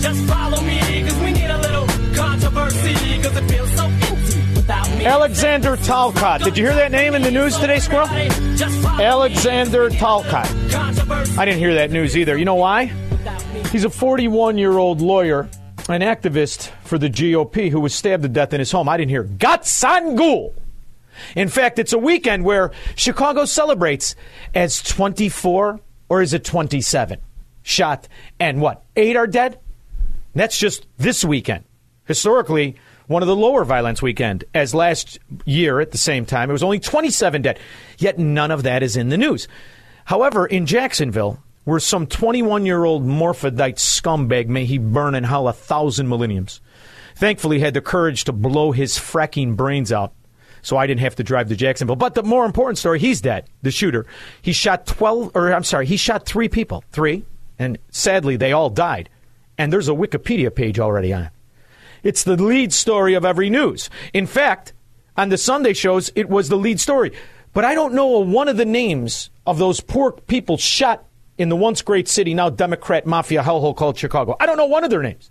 just follow me, cause we need a little controversy, cause it feels so. Alexander Talcott. Did you hear that name in the news today, Squirrel? Alexander Talcott. I didn't hear that news either. You know why? He's a 41 year old lawyer, an activist for the GOP who was stabbed to death in his home. I didn't hear Gatsangul. In fact, it's a weekend where Chicago celebrates as 24 or is it 27 shot and what? Eight are dead? That's just this weekend. Historically, one of the lower violence weekend as last year at the same time. It was only 27 dead. Yet none of that is in the news. However, in Jacksonville, where some 21 year old morphodite scumbag, may he burn in hell a thousand millenniums, thankfully had the courage to blow his fracking brains out. So I didn't have to drive to Jacksonville. But the more important story, he's dead, the shooter. He shot 12, or I'm sorry, he shot three people. Three. And sadly, they all died. And there's a Wikipedia page already on it. It's the lead story of every news. In fact, on the Sunday shows, it was the lead story. But I don't know one of the names of those poor people shot in the once great city, now Democrat mafia hellhole called Chicago. I don't know one of their names.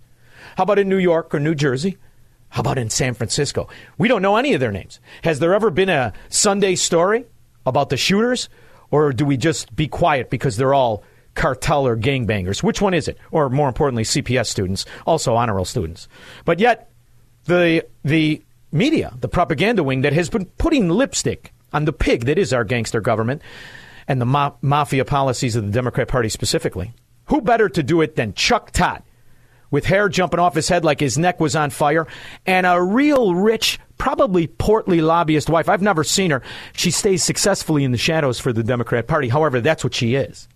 How about in New York or New Jersey? How about in San Francisco? We don't know any of their names. Has there ever been a Sunday story about the shooters? Or do we just be quiet because they're all cartel or gangbangers? Which one is it? Or more importantly, CPS students, also honor roll students. But yet, the, the media, the propaganda wing that has been putting lipstick on the pig that is our gangster government and the ma- mafia policies of the Democrat Party specifically, who better to do it than Chuck Todd? with hair jumping off his head like his neck was on fire, and a real rich, probably portly lobbyist wife. I've never seen her. She stays successfully in the shadows for the Democrat Party. However, that's what she is.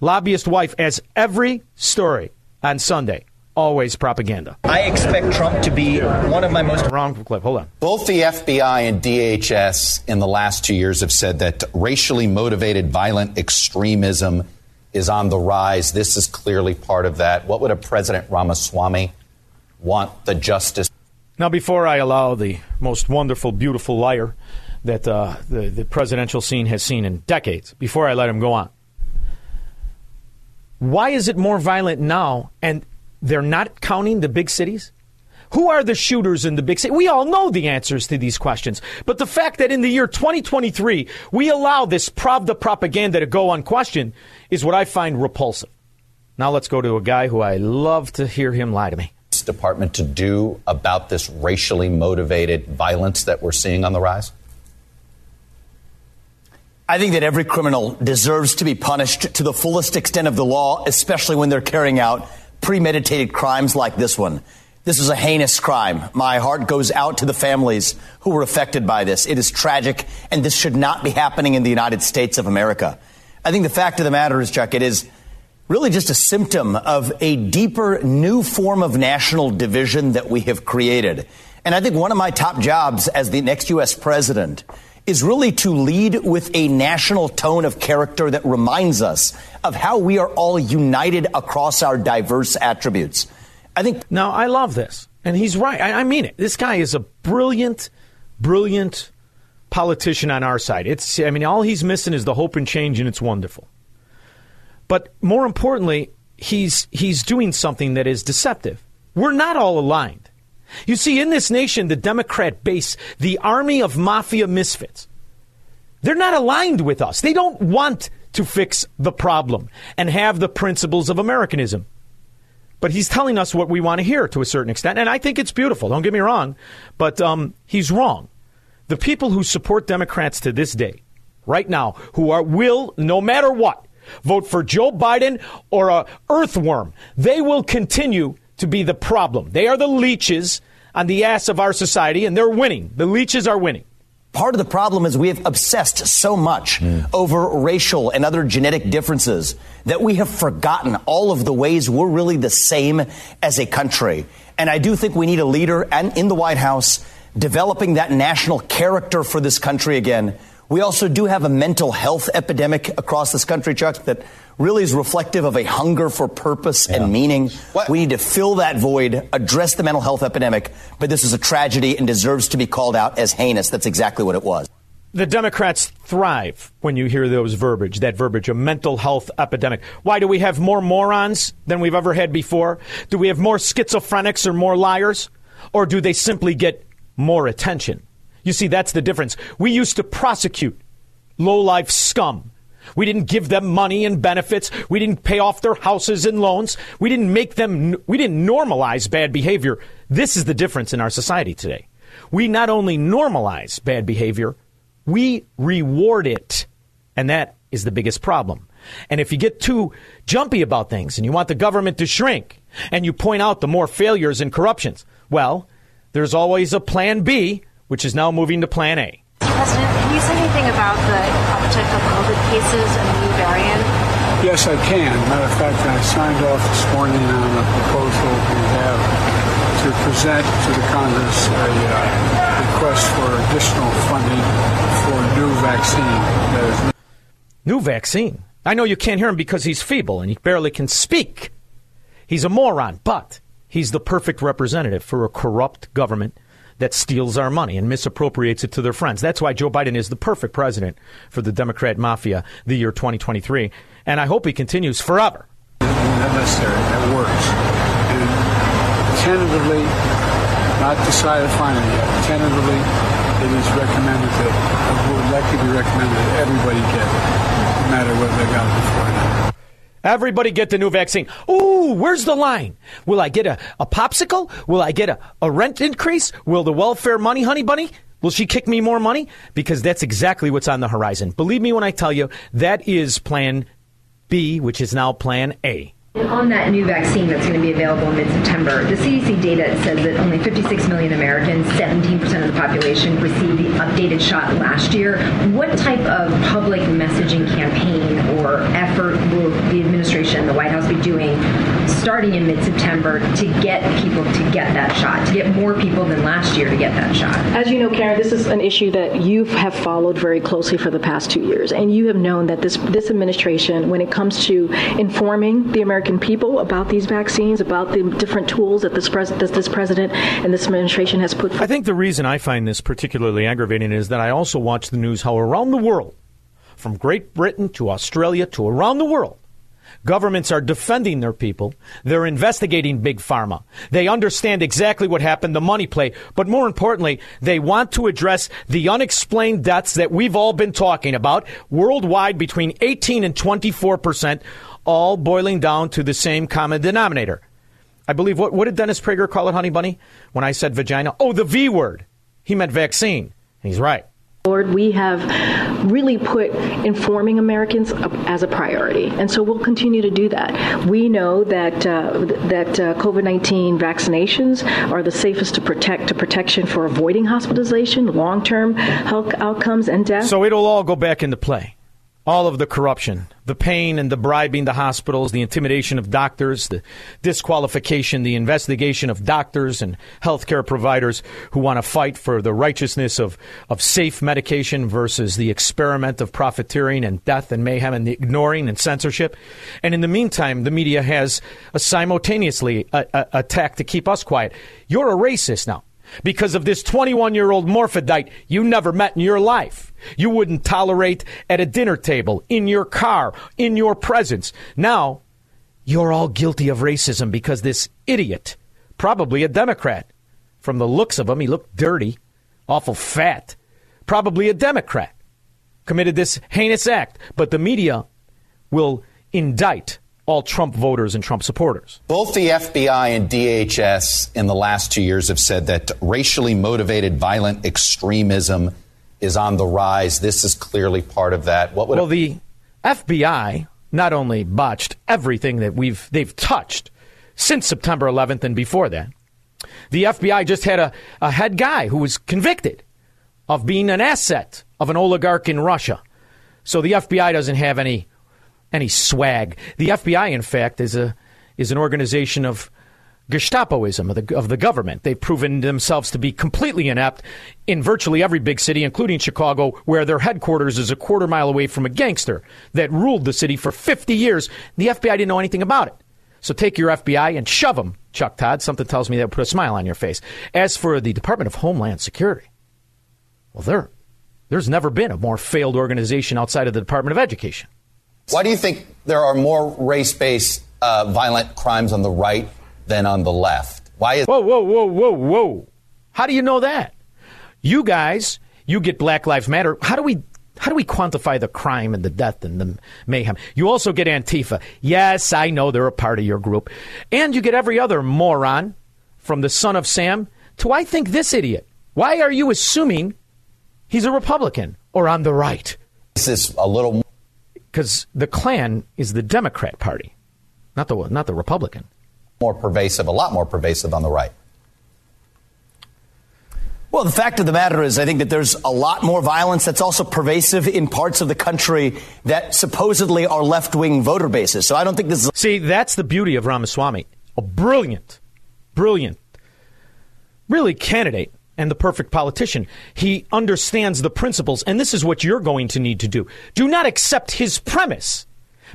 Lobbyist wife, as every story on Sunday. Always propaganda. I expect Trump to be one of my most. Wrong clip. Hold on. Both the FBI and DHS in the last two years have said that racially motivated violent extremism is on the rise. This is clearly part of that. What would a President Ramaswamy want the justice? Now, before I allow the most wonderful, beautiful liar that uh, the, the presidential scene has seen in decades, before I let him go on, why is it more violent now and they're not counting the big cities? Who are the shooters in the big city? We all know the answers to these questions. But the fact that in the year 2023, we allow this Pravda propaganda to go unquestioned is what I find repulsive. Now let's go to a guy who I love to hear him lie to me. Department to do about this racially motivated violence that we're seeing on the rise? I think that every criminal deserves to be punished to the fullest extent of the law, especially when they're carrying out premeditated crimes like this one. This is a heinous crime. My heart goes out to the families who were affected by this. It is tragic, and this should not be happening in the United States of America. I think the fact of the matter is, Chuck, it is really just a symptom of a deeper, new form of national division that we have created. And I think one of my top jobs as the next U.S. president is really to lead with a national tone of character that reminds us of how we are all united across our diverse attributes. I think. Now, I love this. And he's right. I, I mean it. This guy is a brilliant, brilliant politician on our side. It's, I mean, all he's missing is the hope and change, and it's wonderful. But more importantly, he's, he's doing something that is deceptive. We're not all aligned. You see, in this nation, the Democrat base, the army of mafia misfits, they're not aligned with us. They don't want to fix the problem and have the principles of Americanism. But he's telling us what we want to hear to a certain extent, and I think it's beautiful. Don't get me wrong, but um, he's wrong. The people who support Democrats to this day, right now, who are will no matter what vote for Joe Biden or a earthworm, they will continue to be the problem. They are the leeches on the ass of our society, and they're winning. The leeches are winning. Part of the problem is we have obsessed so much mm. over racial and other genetic differences that we have forgotten all of the ways we're really the same as a country. And I do think we need a leader and in the White House developing that national character for this country again. We also do have a mental health epidemic across this country, Chuck, that really is reflective of a hunger for purpose yeah. and meaning. What? We need to fill that void, address the mental health epidemic, but this is a tragedy and deserves to be called out as heinous. That's exactly what it was. The Democrats thrive when you hear those verbiage, that verbiage, a mental health epidemic. Why do we have more morons than we've ever had before? Do we have more schizophrenics or more liars? Or do they simply get more attention? You see, that's the difference. We used to prosecute low life scum we didn't give them money and benefits. We didn't pay off their houses and loans. We didn't make them, we didn't normalize bad behavior. This is the difference in our society today. We not only normalize bad behavior, we reward it. And that is the biggest problem. And if you get too jumpy about things and you want the government to shrink and you point out the more failures and corruptions, well, there's always a plan B, which is now moving to plan A. President, can you say anything about the uptick of COVID cases and the new variant? Yes, I can. Matter of fact, I signed off this morning on a proposal we have to present to the Congress a uh, request for additional funding for new vaccine. New vaccine? I know you can't hear him because he's feeble and he barely can speak. He's a moron, but he's the perfect representative for a corrupt government that steals our money and misappropriates it to their friends. That's why Joe Biden is the perfect president for the Democrat mafia the year 2023. And I hope he continues forever. Not necessary. That works. And tentatively, not decided finally yet, tentatively, it is recommended that, would likely be recommended that everybody get it, no matter whether they got it before or not. Everybody get the new vaccine. Ooh, where's the line? Will I get a, a popsicle? Will I get a, a rent increase? Will the welfare money, honey bunny? Will she kick me more money? Because that's exactly what's on the horizon. Believe me when I tell you, that is plan B, which is now plan A. On that new vaccine that's going to be available in mid-September, the CDC data says that only 56 million Americans, 17% of the population, received the updated shot last year. What type of public messaging campaign or effort will the administration, the White House, be doing starting in mid-September to get people to get that shot, to get more people than last year to get that shot? As you know, Karen, this is an issue that you have followed very closely for the past two years, and you have known that this this administration, when it comes to informing the American American people about these vaccines, about the different tools that this, pres- that this president and this administration has put forth? I think the reason I find this particularly aggravating is that I also watch the news how around the world, from Great Britain to Australia to around the world, Governments are defending their people. They're investigating Big Pharma. They understand exactly what happened, the money play. But more importantly, they want to address the unexplained deaths that we've all been talking about worldwide between 18 and 24 percent all boiling down to the same common denominator. I believe, what, what did Dennis Prager call it, honey bunny, when I said vagina? Oh, the V word. He meant vaccine. He's right. Lord, we have really put informing Americans as a priority, and so we'll continue to do that. We know that uh, that uh, COVID-19 vaccinations are the safest to protect to protection for avoiding hospitalization, long-term health outcomes, and death. So it'll all go back into play all of the corruption, the pain and the bribing the hospitals, the intimidation of doctors, the disqualification, the investigation of doctors and healthcare providers who want to fight for the righteousness of, of safe medication versus the experiment of profiteering and death and mayhem and the ignoring and censorship. And in the meantime, the media has a simultaneously a, a, attack to keep us quiet. You're a racist now because of this 21 year old morphodite you never met in your life you wouldn't tolerate at a dinner table, in your car, in your presence. Now, you're all guilty of racism because this idiot, probably a Democrat, from the looks of him, he looked dirty, awful fat, probably a Democrat, committed this heinous act. But the media will indict all Trump voters and Trump supporters. Both the FBI and DHS in the last two years have said that racially motivated violent extremism is on the rise. This is clearly part of that. What would well, the FBI not only botched everything that we've they've touched since September 11th and before that. The FBI just had a, a head guy who was convicted of being an asset of an oligarch in Russia. So the FBI doesn't have any any swag. The FBI, in fact, is a is an organization of Gestapoism of the, of the government. They've proven themselves to be completely inept in virtually every big city, including Chicago, where their headquarters is a quarter mile away from a gangster that ruled the city for 50 years. The FBI didn't know anything about it. So take your FBI and shove them, Chuck Todd. Something tells me that would put a smile on your face. As for the Department of Homeland Security, well, there, there's never been a more failed organization outside of the Department of Education. Why do you think there are more race-based uh, violent crimes on the right than on the left? Why is whoa, whoa, whoa, whoa, whoa? How do you know that? You guys, you get Black Lives Matter. How do we? How do we quantify the crime and the death and the mayhem? You also get Antifa. Yes, I know they're a part of your group. And you get every other moron from the son of Sam to I think this idiot. Why are you assuming he's a Republican or on the right? This is a little because the Klan is the Democrat Party, not the not the Republican. More pervasive, a lot more pervasive on the right. Well, the fact of the matter is, I think that there's a lot more violence that's also pervasive in parts of the country that supposedly are left wing voter bases. So I don't think this is. See, that's the beauty of Ramaswamy. A brilliant, brilliant, really candidate and the perfect politician. He understands the principles, and this is what you're going to need to do. Do not accept his premise.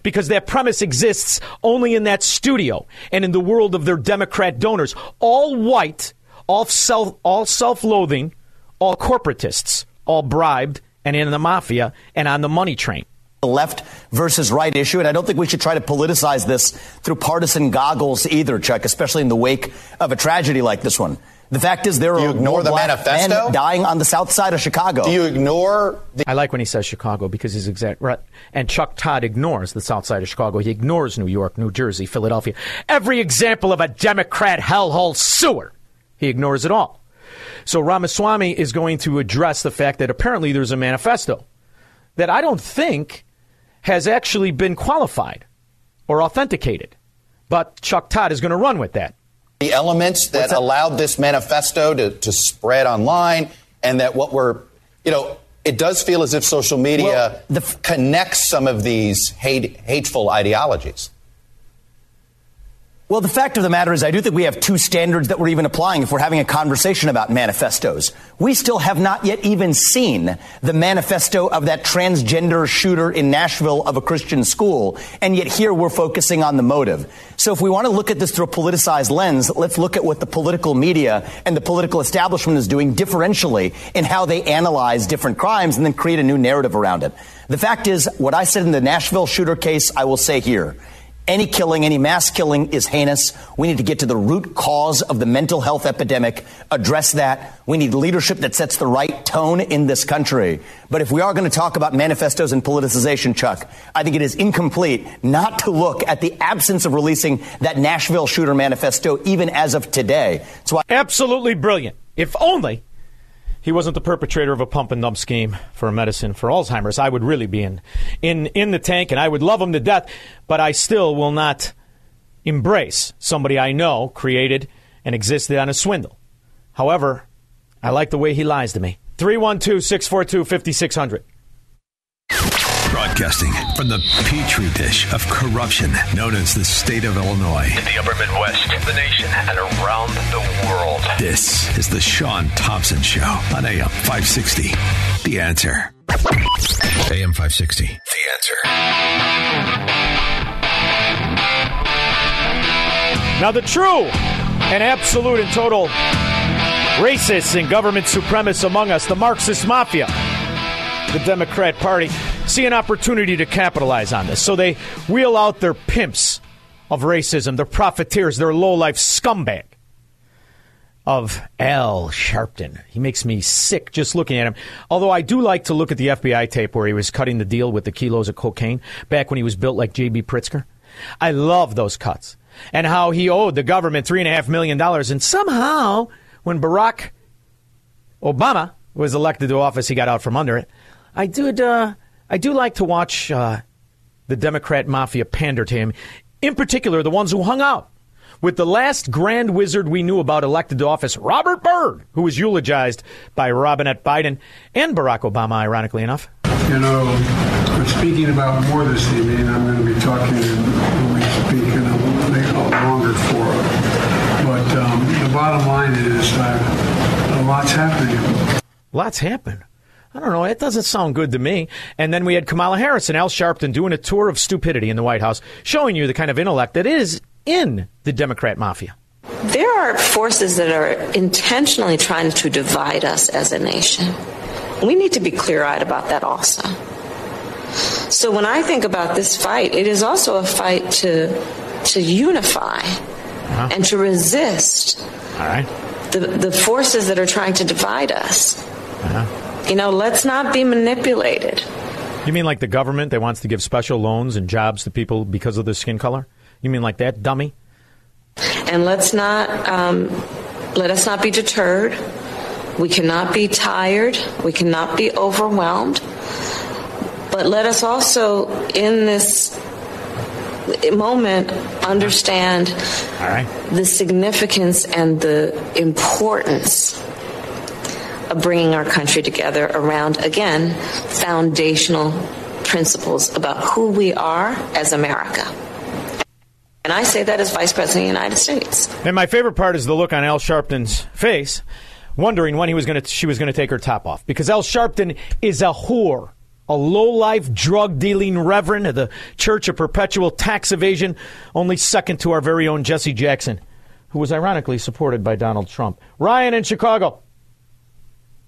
Because that premise exists only in that studio and in the world of their Democrat donors. All white, all self, all self-loathing, all corporatists, all bribed and in the mafia and on the money train the left versus right issue, and I don't think we should try to politicize this through partisan goggles either, Chuck, especially in the wake of a tragedy like this one. The fact is, there Do you are ignore the manifesto? men dying on the south side of Chicago. Do you ignore? The- I like when he says Chicago because he's exact right. And Chuck Todd ignores the south side of Chicago. He ignores New York, New Jersey, Philadelphia. Every example of a Democrat hellhole sewer, he ignores it all. So Ramaswamy is going to address the fact that apparently there's a manifesto that I don't think has actually been qualified or authenticated. But Chuck Todd is going to run with that the elements that, that, allowed this manifesto to, to spread online, and that what we're, you know, it does feel as if social media well, the, connects some of these hate, hateful ideologies. Well, the fact of the matter is, I do think we have two standards that we're even applying if we're having a conversation about manifestos. We still have not yet even seen the manifesto of that transgender shooter in Nashville of a Christian school, and yet here we're focusing on the motive. So if we want to look at this through a politicized lens, let's look at what the political media and the political establishment is doing differentially in how they analyze different crimes and then create a new narrative around it. The fact is, what I said in the Nashville shooter case, I will say here. Any killing, any mass killing is heinous. We need to get to the root cause of the mental health epidemic, address that. We need leadership that sets the right tone in this country. But if we are going to talk about manifestos and politicization, Chuck, I think it is incomplete not to look at the absence of releasing that Nashville shooter manifesto even as of today. So I- Absolutely brilliant. If only he wasn't the perpetrator of a pump and dump scheme for a medicine for Alzheimer's, I would really be in, in, in the tank and I would love him to death, but I still will not embrace somebody I know created and existed on a swindle. However, I like the way he lies to me. 312 642 5600. Broadcasting from the petri dish of corruption known as the state of Illinois. In the upper Midwest, the nation, and around the world. This is the Shaun Thompson Show on AM 560. The answer. AM 560. The answer. Now, the true and absolute and total racists and government supremacists among us, the Marxist mafia the Democrat Party see an opportunity to capitalize on this. So they wheel out their pimps of racism, their profiteers, their low-life scumbag of Al Sharpton. He makes me sick just looking at him. Although I do like to look at the FBI tape where he was cutting the deal with the kilos of cocaine back when he was built like J.B. Pritzker. I love those cuts and how he owed the government three and a half million dollars, and somehow when Barack Obama was elected to office, he got out from under it. I did. Uh, I do like to watch uh, the Democrat mafia pander to him, in particular the ones who hung out with the last grand wizard we knew about elected to office, Robert Byrd, who was eulogized by Robinette Biden and Barack Obama, ironically enough. You know, we're speaking about more this evening. I'm going to be talking when we speak in a, a longer forum. But um, the bottom line is that a lot's happening. Lots happened. I don't know. It doesn't sound good to me. And then we had Kamala Harris and Al Sharpton doing a tour of stupidity in the White House, showing you the kind of intellect that is in the Democrat mafia. There are forces that are intentionally trying to divide us as a nation. We need to be clear eyed about that also. So when I think about this fight, it is also a fight to, to unify uh-huh. and to resist All right. the, the forces that are trying to divide us. Uh-huh. You know, let's not be manipulated. You mean like the government that wants to give special loans and jobs to people because of their skin color? You mean like that, dummy? And let's not um, let us not be deterred. We cannot be tired. We cannot be overwhelmed. But let us also, in this moment, understand the significance and the importance of bringing our country together around, again, foundational principles about who we are as America. And I say that as Vice President of the United States. And my favorite part is the look on Al Sharpton's face, wondering when he was going to, she was going to take her top off. Because Al Sharpton is a whore, a low-life, drug-dealing reverend of the Church of Perpetual Tax Evasion, only second to our very own Jesse Jackson, who was ironically supported by Donald Trump. Ryan in Chicago.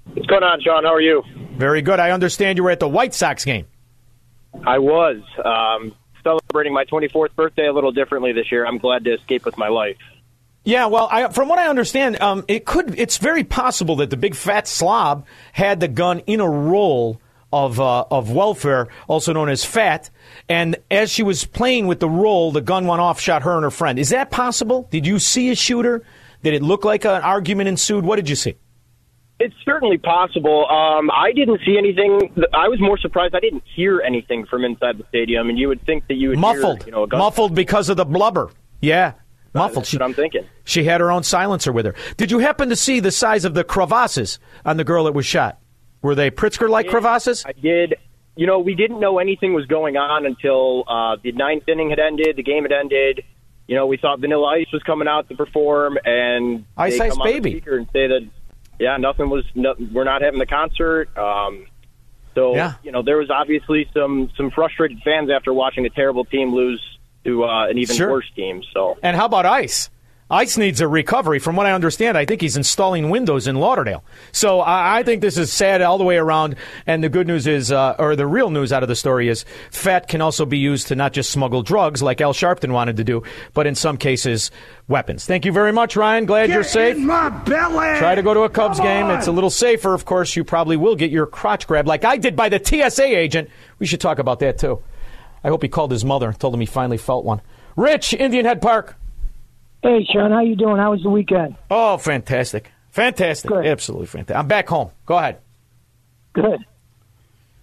What's going on, Shaun? How are you? Very good. I understand you were at the White Sox game. I was. Um, celebrating my 24th birthday a little differently this year. I'm glad to escape with my life. Yeah, well, I, from what I understand, um, it could. It's very possible that the big fat slob had the gun in a roll of uh, of welfare, also known as fat, and as she was playing with the roll, the gun went off, shot her and her friend. Is that possible? Did you see a shooter? Did it look like an argument ensued? What did you see? It's certainly possible. Um, I didn't see anything. I was more surprised. I didn't hear anything from inside the stadium, and you would think that you would muffled, hear, you know, muffled because of the blubber. Yeah, muffled. That's what I'm thinking. She had her own silencer with her. Did you happen to see the size of the crevasses on the girl that was shot? Were they Pritzker-like crevasses? I did. You know, we didn't know anything was going on until uh, the ninth inning had ended, the game had ended. You know, we thought Vanilla Ice was coming out to perform, and Ice Ice Baby. on the speaker and say that yeah, nothing was. No, we're not having the concert. Um, so Yeah. you know, there was obviously some some frustrated fans after watching a terrible team lose to uh, an even Sure. worse team. So And how about Ice? Ice needs a recovery. From what I understand, I think he's installing windows in Lauderdale. So I, I think this is sad all the way around. And the good news is, uh, or the real news out of the story is, fat can also be used to not just smuggle drugs like Al Sharpton wanted to do, but in some cases, weapons. Thank you very much, Ryan. Glad you're safe. my belly. Try to go to a Cubs game. It's a little safer. Of course, you probably will get your crotch grabbed like I did by the TSA agent. We should talk about that too. I hope he called his mother and told him he finally felt one. Rich, Indian Head Park. Hey, Shaun, how you doing? How was the weekend? Oh, fantastic. Fantastic. Absolutely fantastic. I'm back home. Go ahead. Good.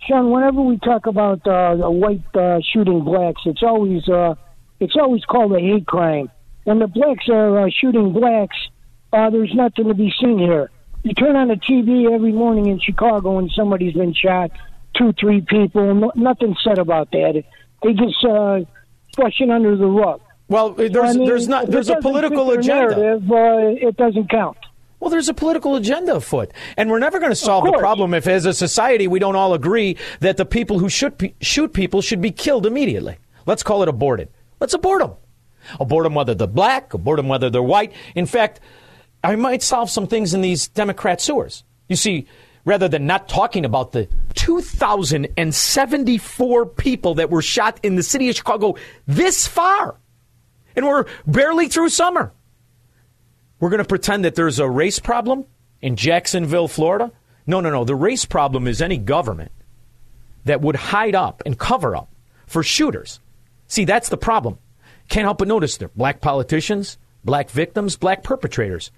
Shaun, whenever we talk about uh, white uh, shooting blacks, it's always uh, it's always called a hate crime. When the blacks are uh, shooting blacks, uh, there's nothing to be seen here. You turn on the TV every morning in Chicago and somebody's been shot, two, three people, no, nothing said about that. They just uh, brush it under the rug. Well, there's I mean, there's not there's a political agenda. Narrative, uh, it doesn't count. Well, there's a political agenda afoot, and we're never going to solve the problem if, as a society, we don't all agree that the people who shoot pe- shoot people should be killed immediately. Let's call it aborted. Let's abort them. Abort them whether they're black, abort them whether they're white. In fact, I might solve some things in these Democrat sewers. You see, rather than not talking about the 2,074 people that were shot in the city of Chicago this far, and we're barely through summer. We're going to pretend that there's a race problem in Jacksonville, Florida? No, no, no. The race problem is any government that would hide up and cover up for shooters. See, that's the problem. Can't help but notice they're black politicians, black victims, black perpetrators.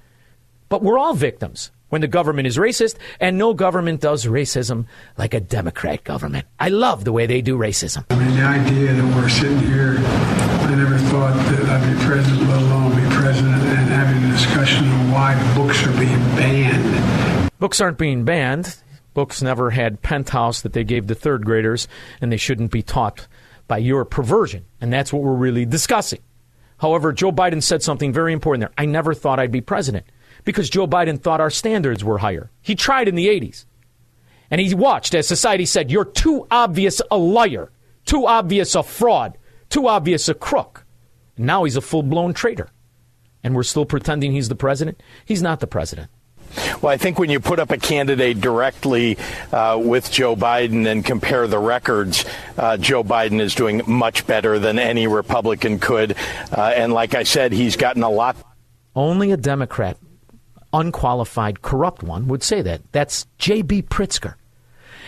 But we're all victims when the government is racist, and no government does racism like a Democrat government. I love the way they do racism. I mean, the idea that we're sitting here, never thought that I'd be president, let alone be president, and having a discussion on why books are being banned. Books aren't being banned. Books never had penthouse that they gave to third graders, and they shouldn't be taught by your perversion. And that's what we're really discussing. However, Joe Biden said something very important there. I never thought I'd be president because Joe Biden thought our standards were higher. He tried in the 80s. And he watched as society said, You're too obvious a liar, too obvious a fraud, too obvious a crook. Now he's a full blown traitor. And we're still pretending he's the president? He's not the president. Well, I think when you put up a candidate directly uh, with Joe Biden and compare the records, uh, Joe Biden is doing much better than any Republican could. Uh, and like I said, he's gotten a lot. Only a Democrat, unqualified, corrupt one, would say that. That's J.B. Pritzker.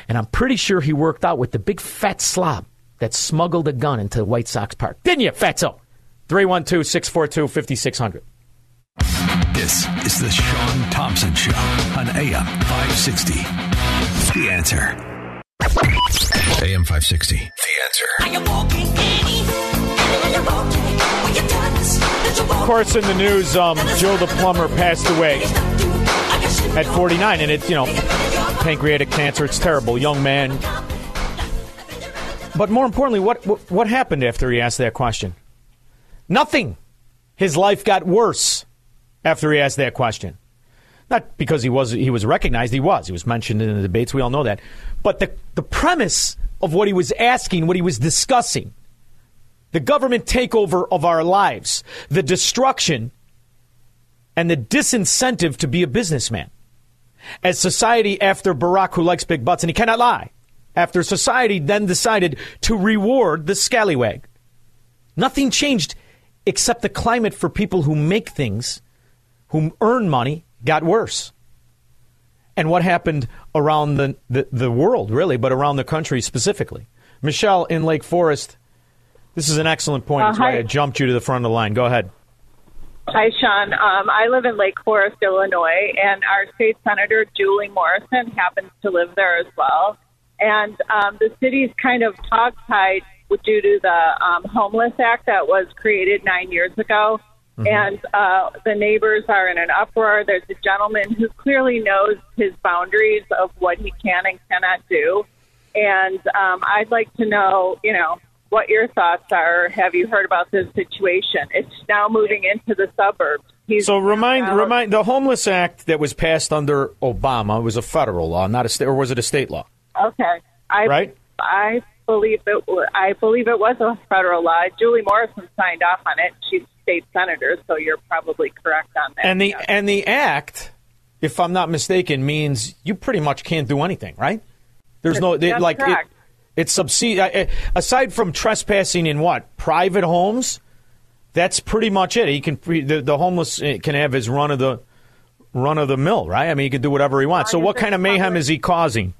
And I'm pretty sure he worked out with the big fat slob that smuggled a gun into White Sox Park. Didn't you, fatso? 312 642 5600. This is the Shaun Thompson Show on AM 560. The answer. AM 560. The answer. Of course, in the news, um, Joe the plumber passed away at 49, and it's, you know, pancreatic cancer. It's terrible. Young man. But more importantly, what, what, what happened after he asked that question? Nothing. His life got worse after he asked that question. Not because he was he was recognized, he was. He was mentioned in the debates, we all know that. But the the premise of what he was asking, what he was discussing, the government takeover of our lives, the destruction and the disincentive to be a businessman. As society after Barack who likes big butts and he cannot lie, after society then decided to reward the scallywag. Nothing changed except the climate for people who make things who earn money got worse. And what happened around the, the, the, world, really, but around the country specifically. Michelle in Lake Forest, this is an excellent point. Uh, why. I jumped you to the front of the line. Go ahead. Hi, Shaun. Um, I live in Lake Forest, Illinois, and our state senator, Julie Morrison, happens to live there as well. And um, the city's kind of hog-tied due to the um, Homeless Act that was created nine years ago. And uh, the neighbors are in an uproar. There's a gentleman who clearly knows his boundaries of what he can and cannot do. And um, I'd like to know, you know, what your thoughts are. Have you heard about this situation? It's now moving into the suburbs. He's So remind now- remind the Homeless Act that was passed under Obama was a federal law, not a state, or was it a state law? Okay, I Right? I believe it. I believe it was a federal law. Julie Morrison signed off on it. She's state senator, so you're probably correct on that. And the and the act, if I'm not mistaken, means you pretty much can't do anything, right? There's no they, like it, it's subsidi- aside from trespassing in what private homes. That's pretty much it. He can the, the homeless uh, can have his run of the run of the mill, right? I mean, he can do whatever he wants. So, what kind of mayhem is he causing?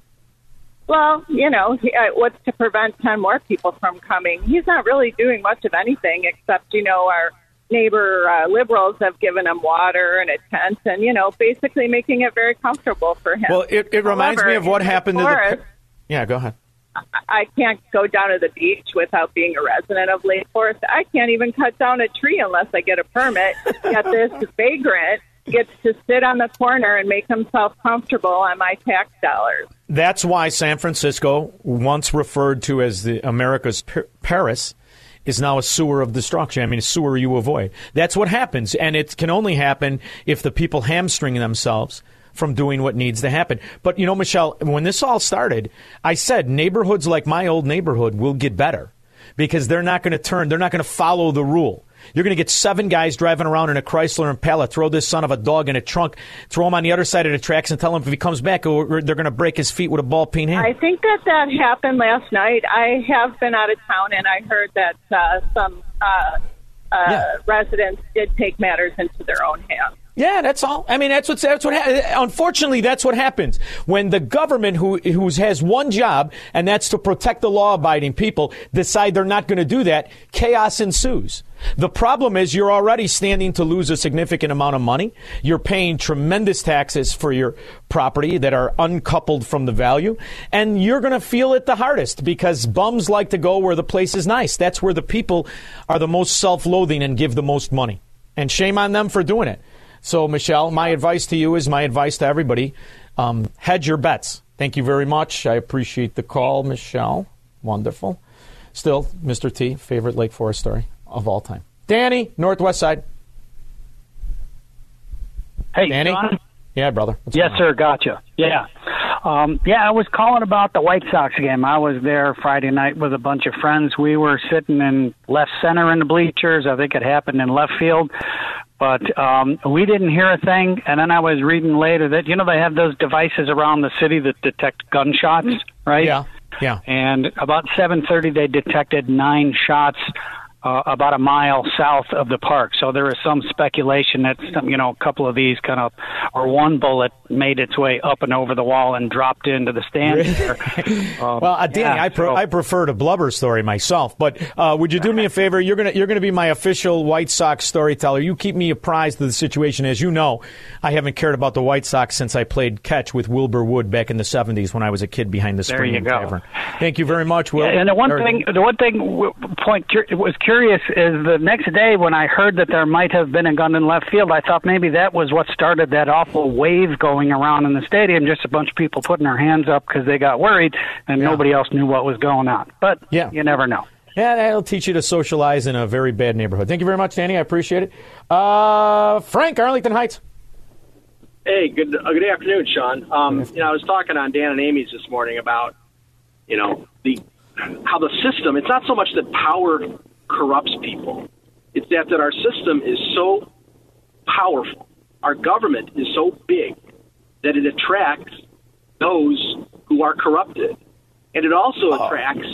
Well, you know, he, uh, what's to prevent 10 more people from coming? He's not really doing much of anything except, you know, our neighbor uh, liberals have given him water and a tent and, you know, basically making it very comfortable for him. Well, it, it reminds However, me of what happened to the. forest, Yeah, go ahead. I can't go down to the beach without being a resident of Lake Forest. I can't even cut down a tree unless I get a permit. Yet this vagrant gets to sit on the corner and make himself comfortable on my tax dollars. That's why San Francisco, once referred to as the America's Par- Paris, is now a sewer of destruction. I mean, a sewer you avoid. That's what happens, and it can only happen if the people hamstring themselves from doing what needs to happen. But you know, Michelle, when this all started, I said neighborhoods like my old neighborhood will get better because they're not going to turn. They're not going to follow the rule. You're going to get seven guys driving around in a Chrysler Impala, throw this son of a dog in a trunk, throw him on the other side of the tracks, and tell him if he comes back, they're going to break his feet with a ball peen hand. I think that that happened last night. I have been out of town and I heard that uh, some uh, uh, residents did take matters into their own hands. Yeah, that's all. I mean, that's what that's what. Ha- unfortunately, that's what happens when the government, who who has one job and that's to protect the law-abiding people, decide they're not going to do that. Chaos ensues. The problem is you're already standing to lose a significant amount of money. You're paying tremendous taxes for your property that are uncoupled from the value. And you're going to feel it the hardest because bums like to go where the place is nice. That's where the people are the most self loathing and give the most money. And shame on them for doing it. So, Michelle, my advice to you is my advice to everybody um, hedge your bets. Thank you very much. I appreciate the call, Michelle. Wonderful. Still, Mr. T, favorite Lake Forest story of all time. Danny, Northwest Side. Hey, Danny? John? Yeah, brother. What's yes, sir. Gotcha. Yeah. Um, yeah, I was calling about the White Sox game. I was there Friday night with a bunch of friends. We were sitting in left center in the bleachers. I think it happened in left field. But um, we didn't hear a thing. And then I was reading later that, you know, they have those devices around the city that detect gunshots, right? Yeah. Yeah. And about 7:30, they detected nine shots uh, about a mile south of the park. So there is some speculation that some, you know a couple of these kind of or one bullet made its way up and over the wall and dropped into the stands. Um, well, uh, Danny, yeah, I, pre- so- I prefer the blubber story myself. But uh, would you do me a favor? You're gonna you're gonna be my official White Sox storyteller. You keep me apprised of the situation. As you know, I haven't cared about the White Sox since I played catch with Wilbur Wood back in the '70s when I was a kid behind the There Spring you Inn go. Tavern. Thank you very much, Will. Yeah, and the one Or- thing, the one thing point was curious is the next day when I heard that there might have been a gun in left field, I thought maybe that was what started that awful wave going around in the stadium. Just a bunch of people putting their hands up because they got worried, and nobody else knew what was going on. But Yeah. you never know. Yeah, that'll teach you to socialize in a very bad neighborhood. Thank you very much, Danny. I appreciate it. Uh, Frank, Arlington Heights. Hey, good uh, good afternoon, Shaun. Um, you know, I was talking on Dan and Amy's this morning about, you know, the how the system. It's not so much that power corrupts people; it's that that our system is so powerful, our government is so big that it attracts those who are corrupted, and it also ah. attracts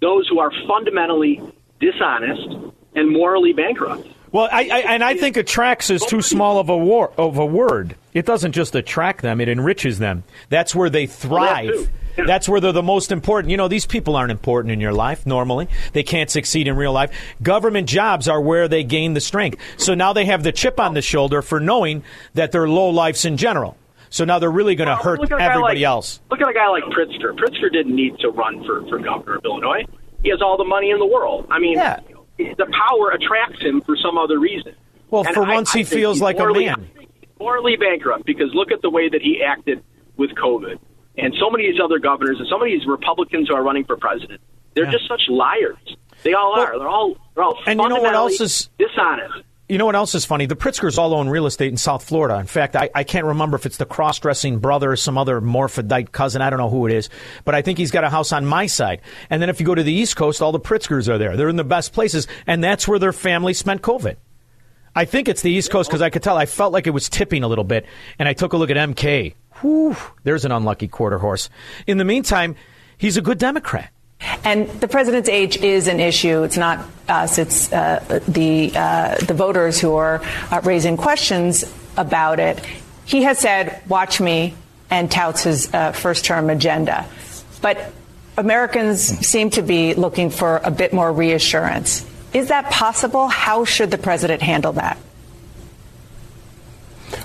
those who are fundamentally dishonest and morally bankrupt. Well, I, I and I think attracts is too small of a war, of a word. It doesn't just attract them; it enriches them. That's where they thrive. That's where they're the most important. You know, these people aren't important in your life normally. They can't succeed in real life. Government jobs are where they gain the strength. So now they have the chip on the shoulder for knowing that they're low lifes in general. So now they're really going to hurt a guy everybody like- else. Look at a guy like Pritzker. Pritzker didn't need to run for, for governor of Illinois. He has all the money in the world. I mean, the power attracts him for some other reason. Well, And for I- once I he feels like a man. Morally bankrupt because look at the way that he acted with COVID. And so many of these other governors and so many of these Republicans who are running for president, they're just such liars. They all are. They're all they're all And you know what else is- dishonest. You know what else is funny? The Pritzkers all own real estate in South Florida. In fact, I, I can't remember if it's the cross dressing brother or some other morphodite cousin. I don't know who it is. But I think he's got a house on my side. And then if you go to the East Coast, all the Pritzkers are there. They're in the best places. And that's where their family spent COVID. I think it's the East Coast because I could tell. I felt like it was tipping a little bit. And I took a look at MK. Whew, there's an unlucky quarter horse. In the meantime, he's a good Democrat. And the president's age is an issue. It's not us. It's uh, the uh, the voters who are uh, raising questions about it. He has said, "Watch me," and touts his uh, first-term agenda. But Americans seem to be looking for a bit more reassurance. Is that possible? How should the president handle that?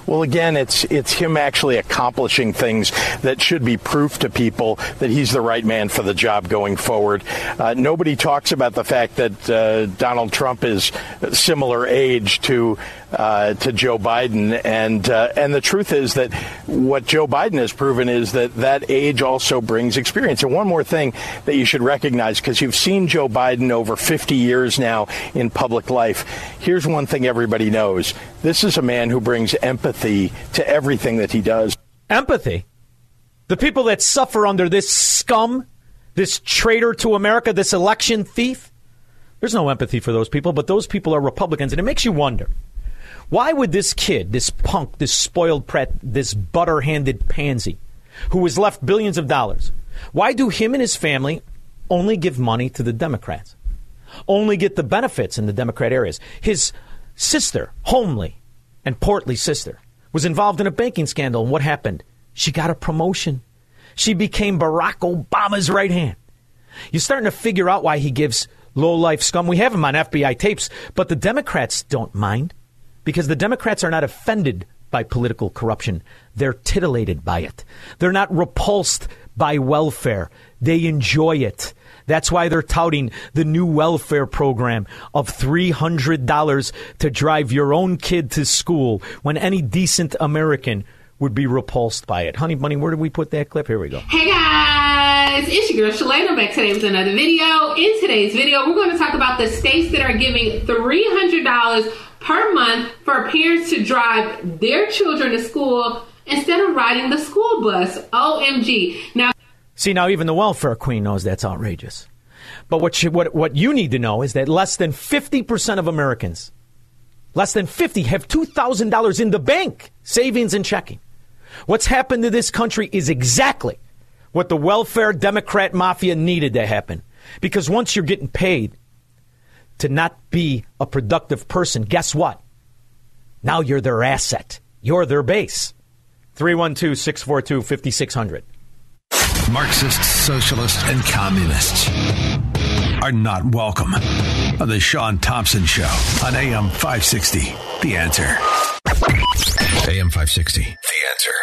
Well, again, it's it's him actually accomplishing things that should be proof to people that he's the right man for the job going forward. Uh, nobody talks about the fact that uh, Donald Trump is similar age to uh, to Joe Biden, and uh, and the truth is that what Joe Biden has proven is that that age also brings experience. And one more thing that you should recognize, because you've seen Joe Biden over 50 years now in public life. Here's one thing everybody knows: this is a man who brings empathy to everything that he does. Empathy. The people that suffer under this scum, this traitor to America, this election thief, there's no empathy for those people, but those people are Republicans. And it makes you wonder why would this kid, this punk, this spoiled prat, this butter handed pansy, who was left billions of dollars, why do him and his family only give money to the Democrats? Only get the benefits in the Democrat areas. His sister, homely and portly sister, was involved in a banking scandal. And what happened? She got a promotion. She became Barack Obama's right hand. You're starting to figure out why he gives low life scum. We have him on FBI tapes, but the Democrats don't mind because the Democrats are not offended by political corruption. They're titillated by it. They're not repulsed by welfare. They enjoy it. That's why they're touting the new welfare program of $300 to drive your own kid to school when any decent American would be repulsed by it. Honey Bunny, where did we put that clip? Here we go. Hey guys, it's your girl Shalana back today with another video. In today's video, we're going to talk about the states that are giving $300 per month for parents to drive their children to school instead of riding the school bus. OMG. Now, See, now even the welfare queen knows that's outrageous. But what, you, what, what you need to know is that less than 50% of Americans, less than 50, have $2,000 in the bank, savings and checking. What's happened to this country is exactly what the welfare Democrat mafia needed to happen. Because once you're getting paid to not be a productive person, guess what? Now you're their asset. You're their base. 312 642 5600. Marxists, socialists, and communists are not welcome on the Shaun Thompson Show on AM 560. The answer. AM 560. The answer.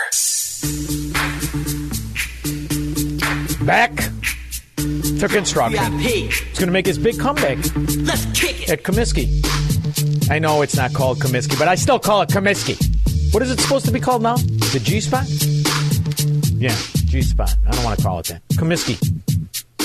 Back to construction. He's going to make his big comeback Let's kick it. at Comiskey. I know it's not called Comiskey, but I still call it Comiskey. What is it supposed to be called now? The G spot? Yeah. G spot. I don't want to call it that. Comiskey.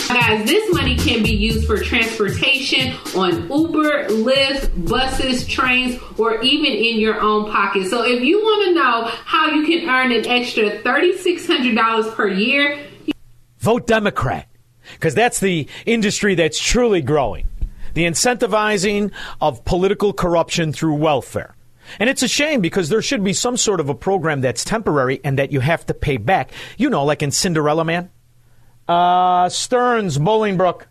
Guys, this money can be used for transportation on Uber, Lyft, buses, trains, or even in your own pocket. So if you want to know how you can earn an extra $3,600 per year, vote Democrat because that's the industry that's truly growing. The incentivizing of political corruption through welfare. And it's a shame because there should be some sort of a program that's temporary and that you have to pay back. You know, like in Cinderella Man. Uh, Stearns, Bolingbrook.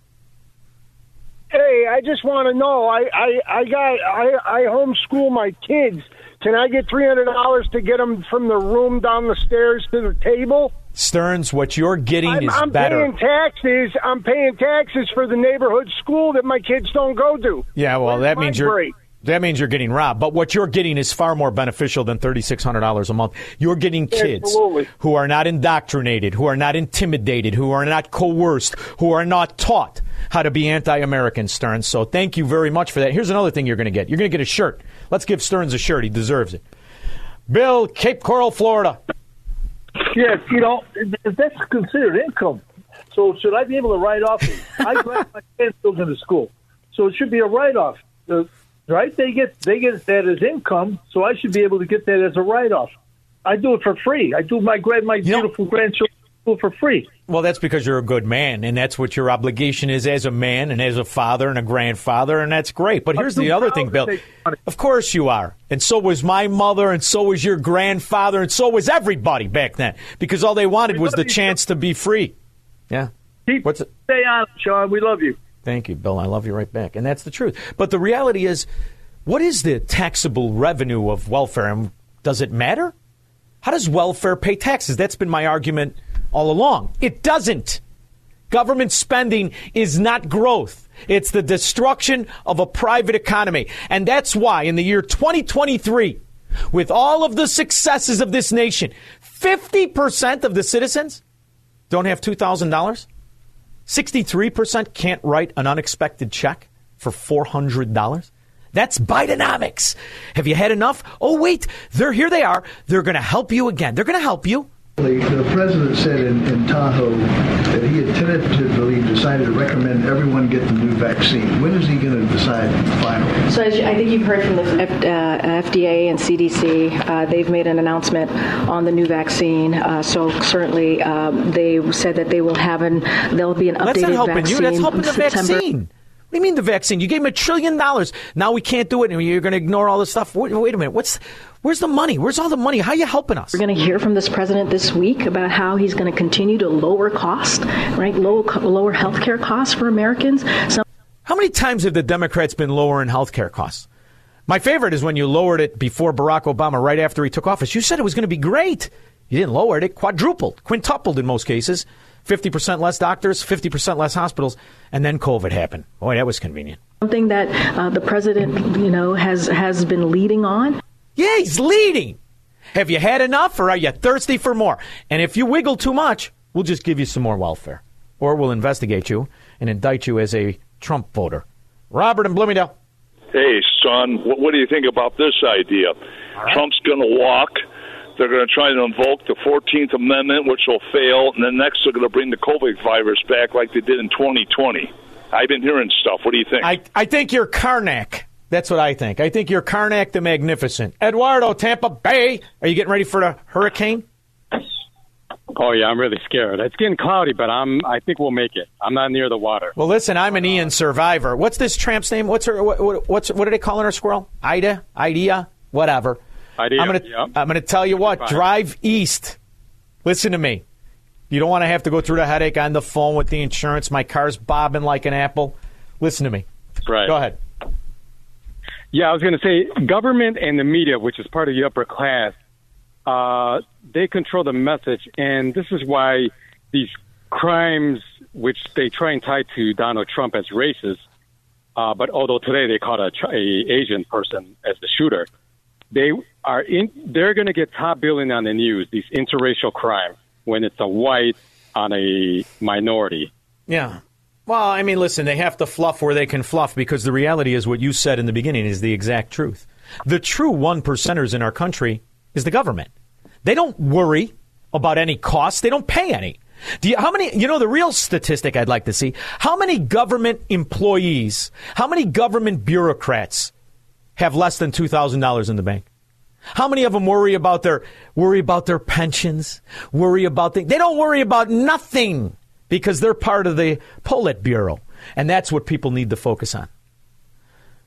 Hey, I just want to know. I I I got I I homeschool my kids. Can I get three hundred dollars to get them from the room down the stairs to the table? Stearns, what you're getting I'm, is I'm better. paying taxes. I'm paying taxes for the neighborhood school that my kids don't go to. Yeah, well, Where's that means you're break? that means you're getting robbed. But what you're getting is far more beneficial than thirty six hundred dollars a month. You're getting kids Absolutely. who are not indoctrinated, who are not intimidated, who are not coerced, who are not taught how to be anti-American. Stearns. So thank you very much for that. Here's another thing you're going to get. You're going to get a shirt. Let's give Stearns a shirt. He deserves it. Bill, Cape Coral, Florida. Yes, you know, that's considered income. So should I be able to write off? I drive my grandchildren to school, so it should be a write off. Uh, right? They get they get that as income, so I should be able to get that as a write off. I do it for free. I do my grand my beautiful grandchildren school for free. Well, that's because you're a good man, and that's what your obligation is as a man and as a father and a grandfather, and that's great. But here's the other thing, Bill. Of course you are. And so was my mother, and so was your grandfather, and so was everybody back then, because all they wanted was the chance to be free. Yeah. Keep, What's it? Stay on, Shaun. We love you. Thank you, Bill. I love you right back. And that's the truth. But the reality is, what is the taxable revenue of welfare? And does it matter? How does welfare pay taxes? That's been my argument all along. It doesn't. Government spending is not growth. It's the destruction of a private economy. And that's why in the year 2023, with all of the successes of this nation, 50% of the citizens don't have $2,000. 63% can't write an unexpected check for $400. That's Bidenomics. Have you had enough? Oh, wait, they're here they are. They're going to help you again. They're going to help you. The the president said in, in Tahoe that he had tentatively decided to recommend everyone get the new vaccine. When is he going to decide finally? So as you, I think you've heard from the F, uh, FDA and CDC, uh, they've made an announcement on the new vaccine. Uh, so certainly um, they said that they will have an there'll be an updated That's not helping vaccine. you. That's helping in the September. vaccine. What do you mean the vaccine? You gave him a trillion dollars. Now we can't do it, and you're going to ignore all this stuff. Wait, wait a minute. What's where's the money? Where's all the money? How are you helping us? We're going to hear from this president this week about how he's going to continue to lower cost, right? Lower lower healthcare costs for Americans. How many times have the Democrats been lowering health care costs? My favorite is when you lowered it before Barack Obama, right after he took office. You said it was going to be great. You didn't lower it; it quadrupled, quintupled in most cases. 50% less doctors, 50% less hospitals, and then COVID happened. Boy, that was convenient. Something that uh, the president, you know, has has been leading on. Yeah, he's leading. Have you had enough, or are you thirsty for more? And if you wiggle too much, we'll just give you some more welfare, or we'll investigate you and indict you as a Trump voter. Robert in Bloomingdale. Hey, son, what, what do you think about this idea? Trump's going to walk. They're going to try to invoke the 14th Amendment, which will fail, and then next they're going to bring the COVID virus back like they did in 2020. I've been hearing stuff. What do you think? I, I think you're Karnak. That's what I think. I think you're Karnak the Magnificent. Eduardo, Tampa Bay. Are you getting ready for the hurricane? Oh yeah, I'm really scared. It's getting cloudy, but I'm. I think we'll make it. I'm not near the water. Well, listen, I'm an Ian survivor. What's this tramp's name? What's her? What, what, what's what are they calling her? Squirrel? Ida? Idea? Whatever. Idea. I'm gonna. yeah. I'm gonna tell you what. Drive east. Listen to me. You don't want to have to go through the headache on the phone with the insurance. My car's bobbing like an apple. Listen to me. Right. Go ahead. Yeah, I was going to say government and the media, which is part of the upper class, uh, they control the message, and this is why these crimes, which they try and tie to Donald Trump as racist, uh, but although today they caught a, a Asian person as the shooter, they are in. They're going to get top billing on the news. These interracial crimes when it's a white on a minority. Yeah. Well, I mean, listen, they have to fluff where they can fluff because the reality is what you said in the beginning is the exact truth. The true one percenters in our country is the government. They don't worry about any costs. They don't pay any. Do you, how many, you know, the real statistic I'd like to see, how many government employees, how many government bureaucrats have less than $2,000 in the bank? How many of them worry about their worry about their pensions? Worry about things? They don't worry about nothing because they're part of the Politburo, and that's what people need to focus on.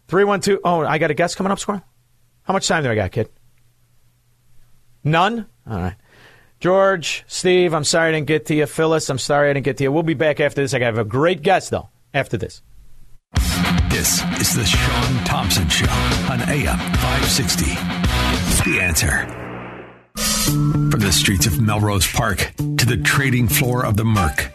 Three one two. Oh, I got a guest coming up, Squirrel. How much time do I got, kid? None. All right. George, Steve, I'm sorry I didn't get to you. Phyllis, I'm sorry I didn't get to you. We'll be back after this. I have a great guest though. After this. This is the Shaun Thompson Show on AM 560. The answer. From the streets of Melrose Park to the trading floor of the Merc,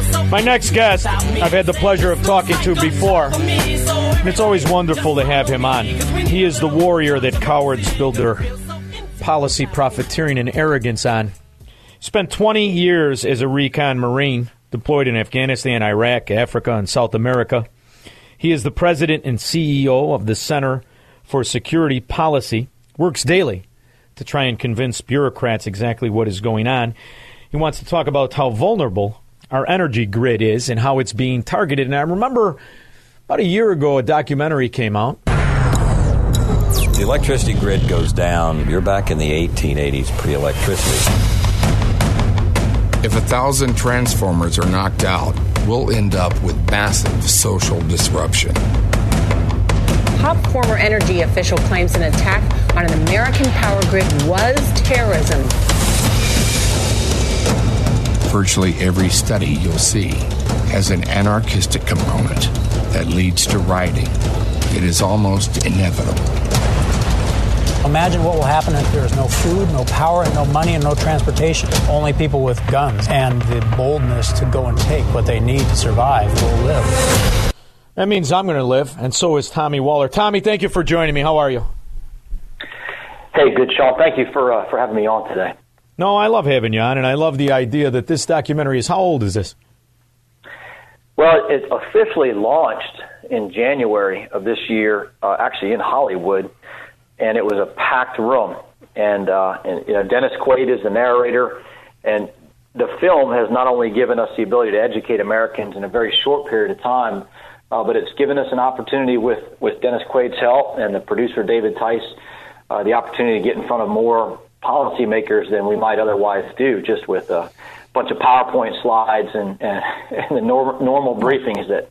My next guest, I've had the pleasure of talking to before. And it's always wonderful to have him on. He is the warrior that cowards build their policy profiteering and arrogance on. Spent 20 years as a recon Marine, deployed in Afghanistan, Iraq, Africa, and South America. He is the president and CEO of the Center for Security Policy, works daily to try and convince bureaucrats exactly what is going on. He wants to talk about how vulnerable our energy grid is and how it's being targeted. And I remember about a year ago, a documentary came out. The electricity grid goes down. You're back in the 1880s pre electricity. If a thousand transformers are knocked out, we'll end up with massive social disruption. top former energy official claims an attack on an American power grid was terrorism. Virtually every study you'll see has an anarchistic component that leads to rioting. It is almost inevitable. Imagine what will happen if there is no food, no power, and no money, and no transportation. Only people with guns and the boldness to go and take what they need to survive will live. That means I'm going to live, and so is Tommy Waller. Tommy, thank you for joining me. How are you? Hey, good, Shaun. Thank you for uh, for having me on today. No, I love having you on, and I love the idea that this documentary is. How old is this? Well, it officially launched in January of this year, uh, actually in Hollywood, and it was a packed room. And, uh, and you know, Dennis Quaid is the narrator, and the film has not only given us the ability to educate Americans in a very short period of time, uh, but it's given us an opportunity with with Dennis Quaid's help and the producer David Tice, uh, the opportunity to get in front of more policymakers than we might otherwise do, just with a bunch of PowerPoint slides and and, and the norm, normal briefings that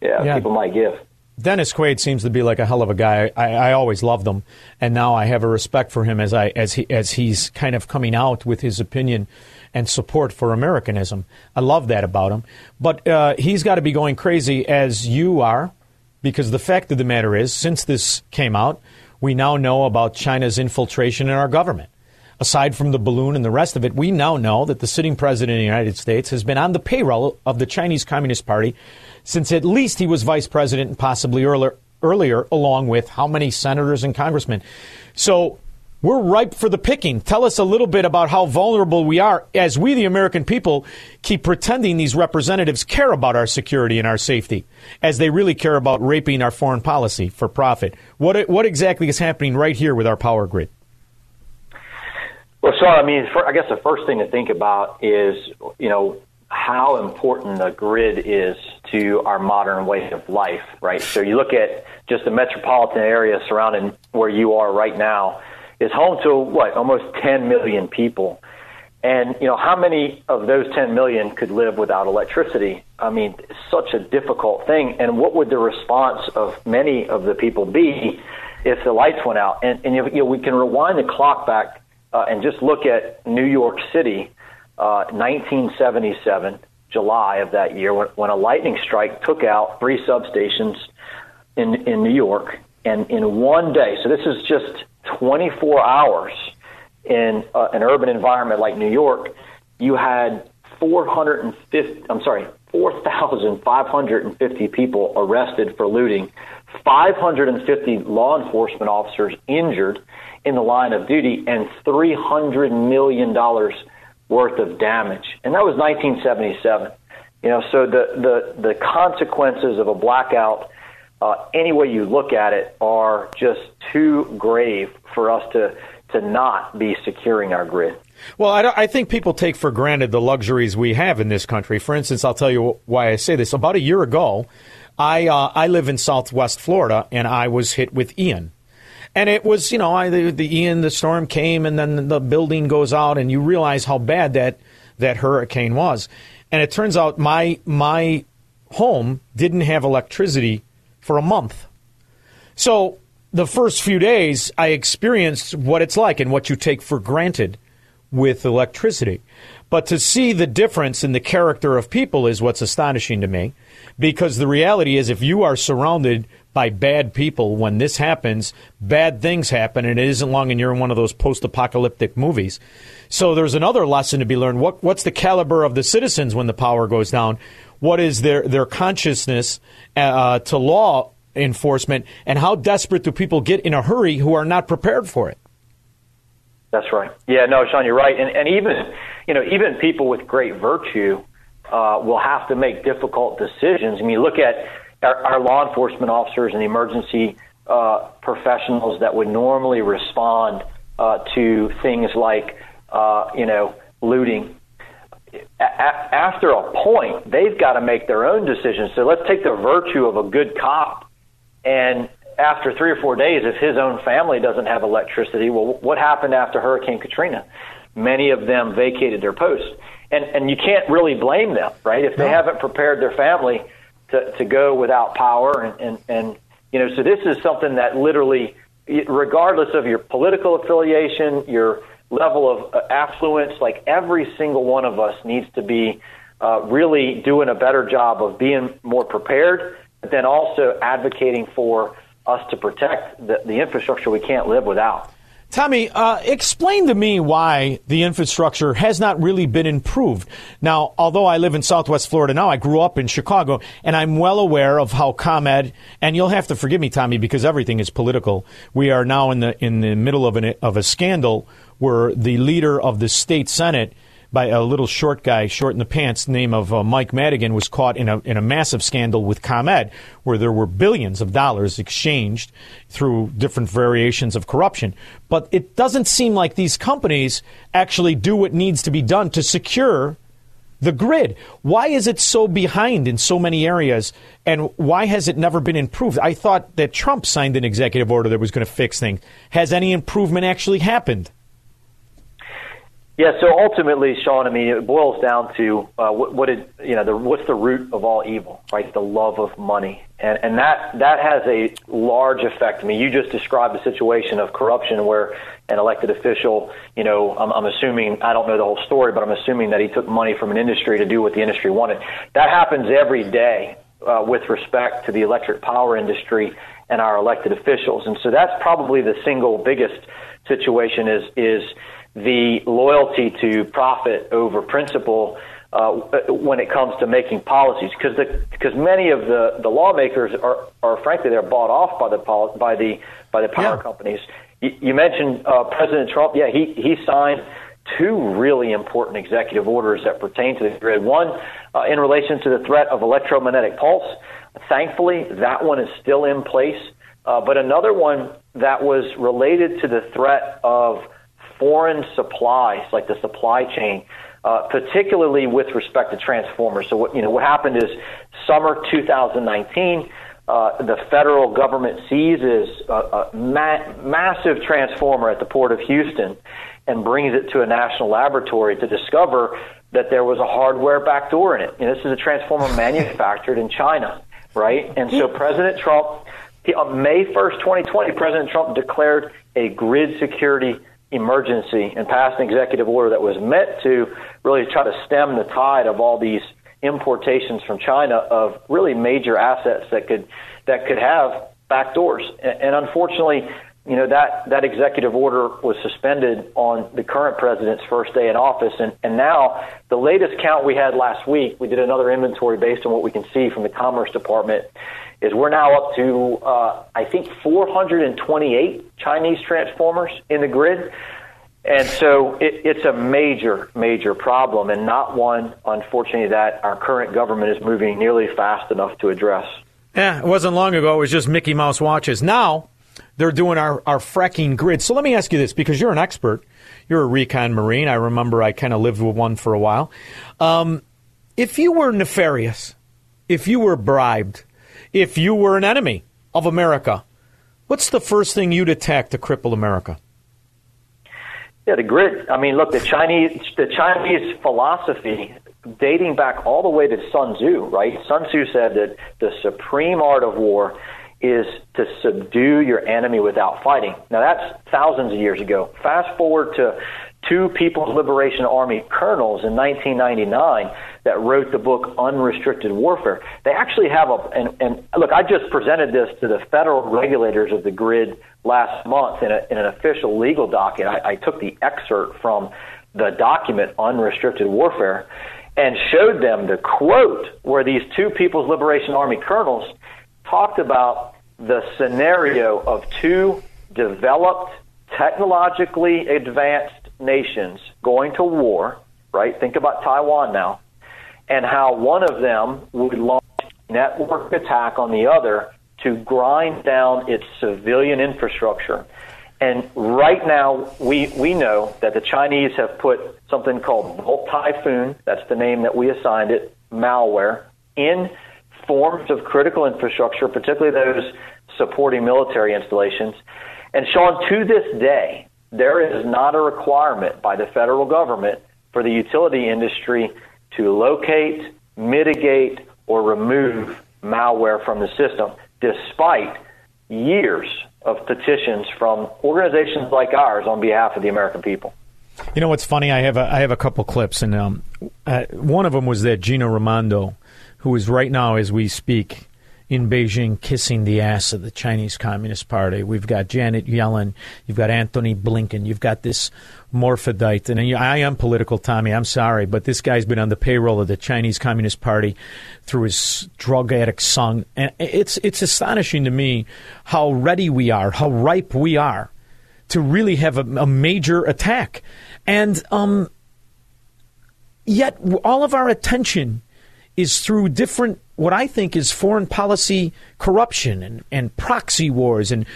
yeah, Yeah. people might give. Dennis Quaid seems to be like a hell of a guy. I, I always loved him, and now I have a respect for him as I as he as he's kind of coming out with his opinion and support for Americanism. I love that about him. But uh, he's got to be going crazy as you are, because the fact of the matter is, since this came out, we now know about China's infiltration in our government. Aside from the balloon and the rest of it, we now know that the sitting president of the United States has been on the payroll of the Chinese Communist Party since at least he was vice president and possibly earlier, earlier along with how many senators and congressmen. So we're ripe for the picking. Tell us a little bit about how vulnerable we are as we, the American people, keep pretending these representatives care about our security and our safety, as they really care about raping our foreign policy for profit. What, what exactly is happening right here with our power grid? Well, so I mean, for, I guess the first thing to think about is, you know, how important the grid is to our modern way of life, right? So you look at just the metropolitan area surrounding where you are right now is home to what almost 10 million people. And you know how many of those 10 million could live without electricity? I mean, it's such a difficult thing. And what would the response of many of the people be if the lights went out? And, and you know, we can rewind the clock back uh, and just look at New York City, uh, 1977, July of that year, when, when a lightning strike took out three substations in in New York, and in one day. So this is just 24 hours in uh, an urban environment like New York. You had 450. I'm sorry, 4,550 people arrested for looting, 550 law enforcement officers injured in the line of duty, and 300 million dollars worth of damage. And that was 1977. You know, so the the the consequences of a blackout, uh, any way you look at it, are just too grave for us to to not be securing our grid. Well, I, I think people take for granted the luxuries we have in this country. For instance, I'll tell you why I say this. About a year ago, I uh, I live in Southwest Florida, and I was hit with Ian. And it was, you know, I, the, the Ian, the storm came, and then the building goes out, and you realize how bad that that hurricane was. And it turns out my my home didn't have electricity for a month. So the first few days, I experienced what it's like and what you take for granted with electricity. But to see the difference in the character of people is what's astonishing to me. Because the reality is, if you are surrounded by bad people, when this happens, bad things happen, and it isn't long and you're in one of those post apocalyptic movies. So there's another lesson to be learned. What, what's the caliber of the citizens when the power goes down? What is their, their consciousness uh, to law enforcement? And how desperate do people get in a hurry who are not prepared for it? That's right. Yeah, no, Shaun, you're right. And, and even, you know, even people with great virtue uh, will have to make difficult decisions. I mean, look at our, our law enforcement officers and the emergency uh, professionals that would normally respond uh, to things like, uh, you know, looting. A- a- after a point, they've got to make their own decisions. So let's take the virtue of a good cop and after three or four days, if his own family doesn't have electricity, well, what happened after Hurricane Katrina? Many of them vacated their posts. And, and you can't really blame them, right? If they haven't prepared their family to, to go without power and, and, and, you know, so this is something that literally, regardless of your political affiliation, your level of uh, affluence, like every single one of us needs to be uh, really doing a better job of being more prepared, but then also advocating for us to protect the, the infrastructure we can't live without. Tommy, uh, explain to me why the infrastructure has not really been improved. Now, although I live in Southwest Florida now, I grew up in Chicago, and I'm well aware of how ComEd. And you'll have to forgive me, Tommy, because everything is political. We are now in the in the middle of an of a scandal where the leader of the state senate by a little short guy, short in the pants, name of uh, Mike Madigan, was caught in a in a massive scandal with ComEd, where there were billions of dollars exchanged through different variations of corruption. But it doesn't seem like these companies actually do what needs to be done to secure the grid. Why is it so behind in so many areas, and why has it never been improved? I thought that Trump signed an executive order that was going to fix things. Has any improvement actually happened? Yeah, so ultimately, Shaun, I mean, it boils down to uh, what, what it, you know, the, what's the root of all evil, right? The love of money, and and that that has a large effect. I mean, you just described a situation of corruption where an elected official, you know, I'm, I'm assuming I don't know the whole story, but I'm assuming that he took money from an industry to do what the industry wanted. That happens every day uh, with respect to the electric power industry and our elected officials, and so that's probably the single biggest situation is is the loyalty to profit over principle uh, when it comes to making policies, because because many of the, the lawmakers are, are frankly they're bought off by the by the by the power yeah. companies. You, you mentioned uh, President Trump. Yeah, he he signed two really important executive orders that pertain to the grid. One uh, in relation to the threat of electromagnetic pulse. Thankfully, that one is still in place. Uh, but another one that was related to the threat of foreign supplies, like the supply chain, uh, particularly with respect to transformers. So what you know what happened is summer 2019. Uh, the federal government seizes a, a ma- massive transformer at the port of Houston and brings it to a national laboratory to discover that there was a hardware backdoor in it. And this is a transformer manufactured in China, right? And so President Trump, he, on May 1st, 2020, President Trump declared a grid security emergency and passed an executive order that was meant to really try to stem the tide of all these importations from China of really major assets that could that could have backdoors. And, and unfortunately, you know that that executive order was suspended on the current president's first day in office, and and now the latest count we had last week, we did another inventory based on what we can see from the Commerce Department is we're now up to, uh, I think, 428 Chinese transformers in the grid. And so it, it's a major, major problem, and not one, unfortunately, that our current government is moving nearly fast enough to address. Yeah, it wasn't long ago. It was just Mickey Mouse watches. Now they're doing our, our fracking grid. So let me ask you this because you're an expert. You're a recon Marine. I remember I kind of lived with one for a while. Um, if you were nefarious, if you were bribed, if you were an enemy of America, what's the first thing you'd attack to cripple America? Yeah, the grid. I mean, look, the Chinese, the Chinese philosophy dating back all the way to Sun Tzu, right? Sun Tzu said that the supreme art of war is to subdue your enemy without fighting. Now that's thousands of years ago. Fast forward to two People's Liberation Army colonels in 1999 that wrote the book Unrestricted Warfare. They actually have a, and, and look, I just presented this to the federal regulators of the grid last month in, a, in an official legal docket. I, I took the excerpt from the document Unrestricted Warfare and showed them the quote where these two People's Liberation Army colonels talked about the scenario of two developed, technologically advanced nations going to war, right? Think about Taiwan now and how one of them would launch network attack on the other to grind down its civilian infrastructure. And right now, we, we know that the Chinese have put something called Volt Typhoon, that's the name that we assigned it, malware, in forms of critical infrastructure, particularly those supporting military installations. And Shaun, to this day, there is not a requirement by the federal government for the utility industry to locate, mitigate, or remove malware from the system, despite years of petitions from organizations like ours on behalf of the American people. You know what's funny? I have a, I have a couple clips, and um, uh, one of them was that Gina Raimondo, who is right now as we speak in Beijing kissing the ass of the Chinese Communist Party. We've got Janet Yellen. You've got Anthony Blinken. You've got this morphodite. And I am political, Tommy. I'm sorry, but this guy's been on the payroll of the Chinese Communist Party through his drug addict son. And it's, it's astonishing to me how ready we are, how ripe we are to really have a, a major attack. And um, yet all of our attention is through different what I think is foreign policy corruption and, and proxy wars. And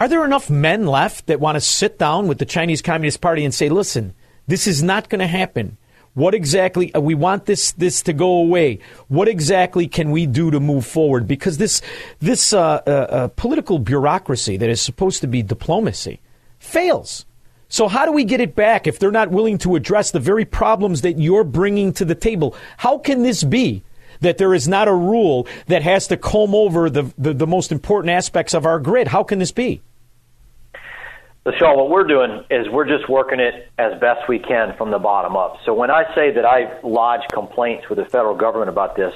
are there enough men left that want to sit down with the Chinese Communist Party and say, listen, this is not going to happen? What exactly uh, we want this this to go away? What exactly can we do to move forward? Because this this uh, uh, uh, political bureaucracy that is supposed to be diplomacy fails. So, how do we get it back if they're not willing to address the very problems that you're bringing to the table? How can this be that there is not a rule that has to comb over the, the, the most important aspects of our grid? How can this be? So, Shaun, what we're doing is we're just working it as best we can from the bottom up. So, when I say that I lodge complaints with the federal government about this,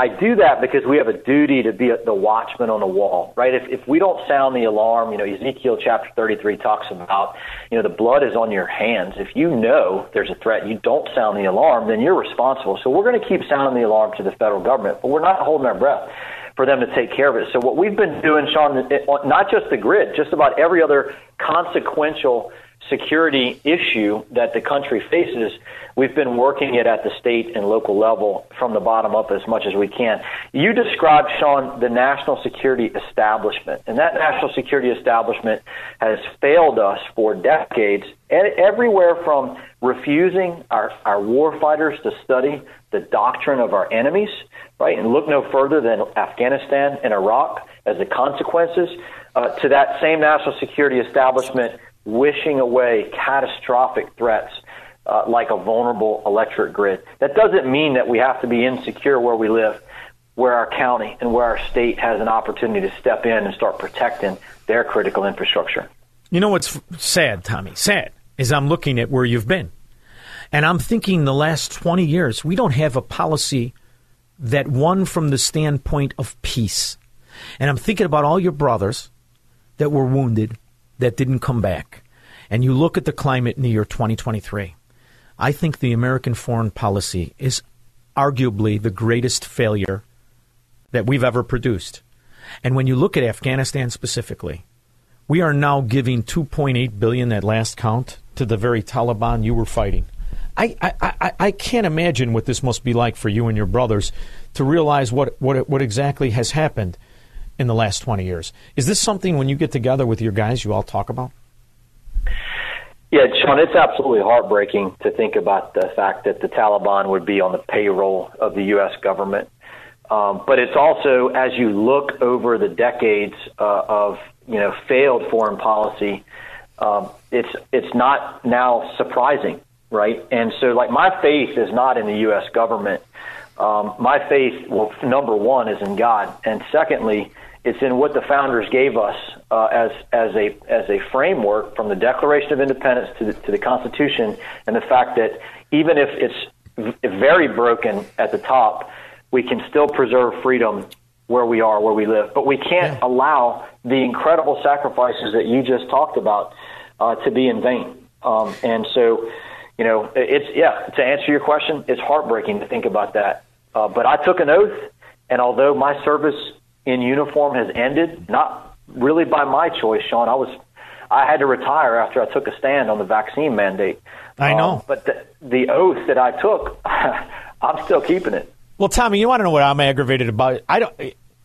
I do that because we have a duty to be the watchman on the wall, right? If, if we don't sound the alarm, you know, Ezekiel chapter 33 talks about, you know, the blood is on your hands. If you know there's a threat, you don't sound the alarm, then you're responsible. So we're going to keep sounding the alarm to the federal government, but we're not holding our breath for them to take care of it. So what we've been doing, Shaun, eh, not just the grid, just about every other consequential security issue that the country faces, we've been working it at the state and local level from the bottom up as much as we can. You described, Shaun, the national security establishment, and that national security establishment has failed us for decades, everywhere from refusing our, our war fighters to study the doctrine of our enemies, right, and look no further than Afghanistan and Iraq as the consequences, uh, to that same national security establishment wishing away catastrophic threats uh, like a vulnerable electric grid. That doesn't mean that we have to be insecure where we live, where our county and where our state has an opportunity to step in and start protecting their critical infrastructure. You know what's sad, Tommy? Sad is I'm looking at where you've been. And I'm thinking the last 20 years, we don't have a policy that won from the standpoint of peace. And I'm thinking about all your brothers that were wounded that didn't come back, and you look at the climate in the year 2023, I think the American foreign policy is arguably the greatest failure that we've ever produced. And when you look at Afghanistan specifically, we are now giving 2.8 billion at last count to the very Taliban you were fighting. I, I, I, I can't imagine what this must be like for you and your brothers to realize what, what, what exactly has happened in the last 20 years. Is this something when you get together with your guys you all talk about? Yeah, Shaun, it's absolutely heartbreaking to think about the fact that the Taliban would be on the payroll of the U.S. government. Um, but it's also, as you look over the decades uh, of you know failed foreign policy, um, it's it's not now surprising, right? And so, like my faith is not in the U.S. government. Um, my faith, well, number one, is in God, and secondly, it's in what the founders gave us uh, as as a as a framework from the Declaration of Independence to the, to the Constitution, and the fact that even if it's very broken at the top, we can still preserve freedom where we are, where we live. But we can't yeah. allow the incredible sacrifices that you just talked about uh, to be in vain. Um, and so, you know, it's yeah. To answer your question, it's heartbreaking to think about that. Uh, but I took an oath, and although my service in uniform has ended, not really by my choice, Shaun. I was I had to retire after I took a stand on the vaccine mandate. I know. Um, but the, the oath that I took, I'm still keeping it. Well, Tommy, you want to know what I'm aggravated about? I don't.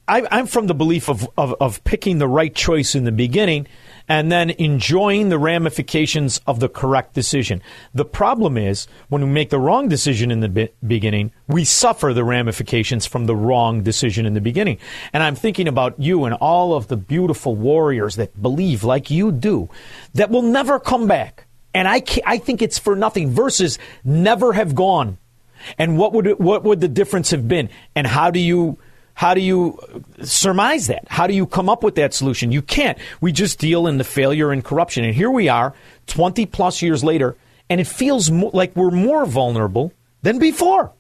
I, I'm from the belief of, of, of picking the right choice in the beginning and then enjoying the ramifications of the correct decision. The problem is when we make the wrong decision in the be- beginning, we suffer the ramifications from the wrong decision in the beginning. And I'm thinking about you and all of the beautiful warriors that believe, like you do, that will never come back. And I, I think it's for nothing versus never have gone. And what would it, what would the difference have been? And how do you how do you surmise that? How do you come up with that solution? You can't. We just deal in the failure and corruption. And here we are, 20 plus years later, and it feels mo- like we're more vulnerable than before.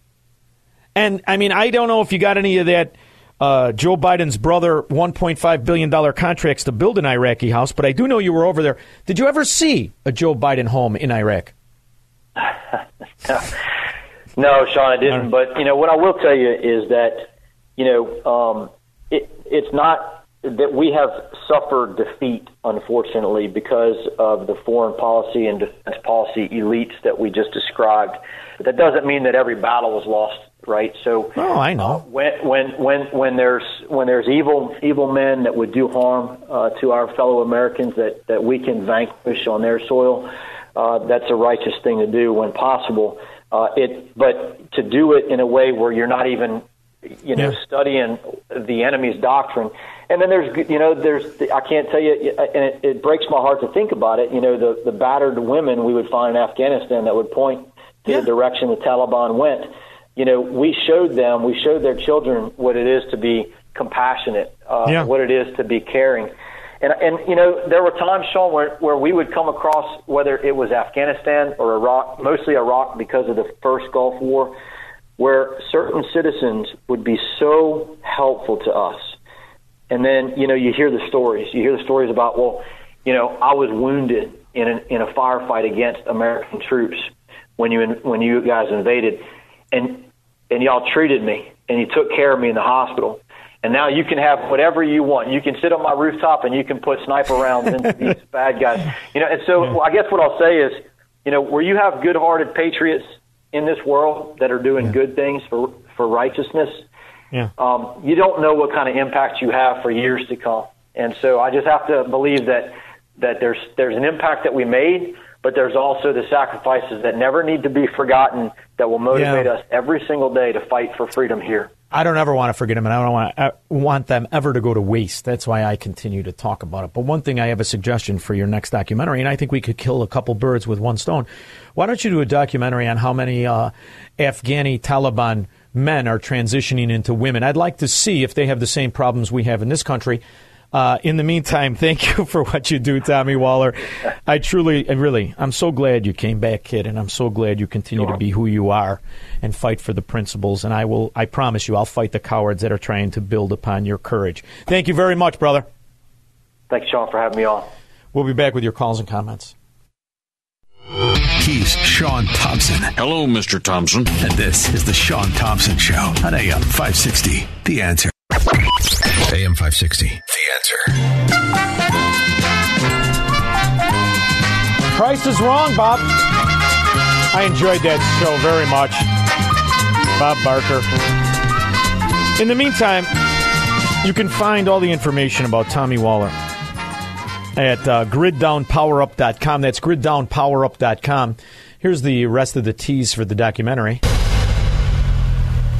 And I mean, I don't know if you got any of that uh, Joe Biden's brother $1.5 billion contracts to build an Iraqi house, but I do know you were over there. Did you ever see a Joe Biden home in Iraq? no, Shaun, I didn't. But, you know, what I will tell you is that you know, um, it, it's not that we have suffered defeat, unfortunately, because of the foreign policy and defense policy elites that we just described. But that doesn't mean that every battle was lost, right? So, oh, I know. Uh, when when when when there's when there's evil evil men that would do harm uh, to our fellow Americans that that we can vanquish on their soil, uh, that's a righteous thing to do when possible. Uh, it, but to do it in a way where you're not even you know, Yeah. studying the enemy's doctrine. And then there's, you know, there's, I can't tell you, and it, it breaks my heart to think about it. You know, the the battered women we would find in Afghanistan that would point to the direction the Taliban went. You know, we showed them, we showed their children what it is to be compassionate, uh, Yeah. what it is to be caring. And, and you know, there were times, Shaun, where, where we would come across whether it was Afghanistan or Iraq, mostly Iraq because of the first Gulf War, where certain citizens would be so helpful to us. And then, you know, you hear the stories. You hear the stories about, well, you know, I was wounded in, an, in a firefight against American troops when you when you guys invaded, and and y'all treated me and you took care of me in the hospital. And now you can have whatever you want. You can sit on my rooftop and you can put sniper rounds into these bad guys. You know, and so I guess what I'll say is, you know, where you have good-hearted patriots in this world that are doing good things for for righteousness, Yeah. um, you don't know what kind of impact you have for years to come. And so I just have to believe that that there's there's an impact that we made, but there's also the sacrifices that never need to be forgotten that will motivate Yeah. us every single day to fight for freedom here. I don't ever want to forget them, and I don't want, I want them ever to go to waste. That's why I continue to talk about it. But one thing, I have a suggestion for your next documentary, and I think we could kill a couple birds with one stone. Why don't you do a documentary on how many uh, Afghani Taliban men are transitioning into women? I'd like to see if they have the same problems we have in this country. Uh, in the meantime, thank you for what you do, Tommy Waller. I truly, and really, I'm so glad you came back, kid, and I'm so glad you continue to be who you are and fight for the principles. And I will, I promise you, I'll fight the cowards that are trying to build upon your courage. Thank you very much, brother. Thanks, Shaun, for having me on. We'll be back with your calls and comments. He's Shaun Thompson. Hello, Mr. Thompson. And this is the Shaun Thompson Show on AM 560. The answer. AM 560. The answer. Price is wrong, Bob. I enjoyed that show very much. Bob Barker. In the meantime, you can find all the information about Tommy Waller at uh, griddownpowerup.com. That's griddownpowerup.com. Here's the rest of the tease for the documentary.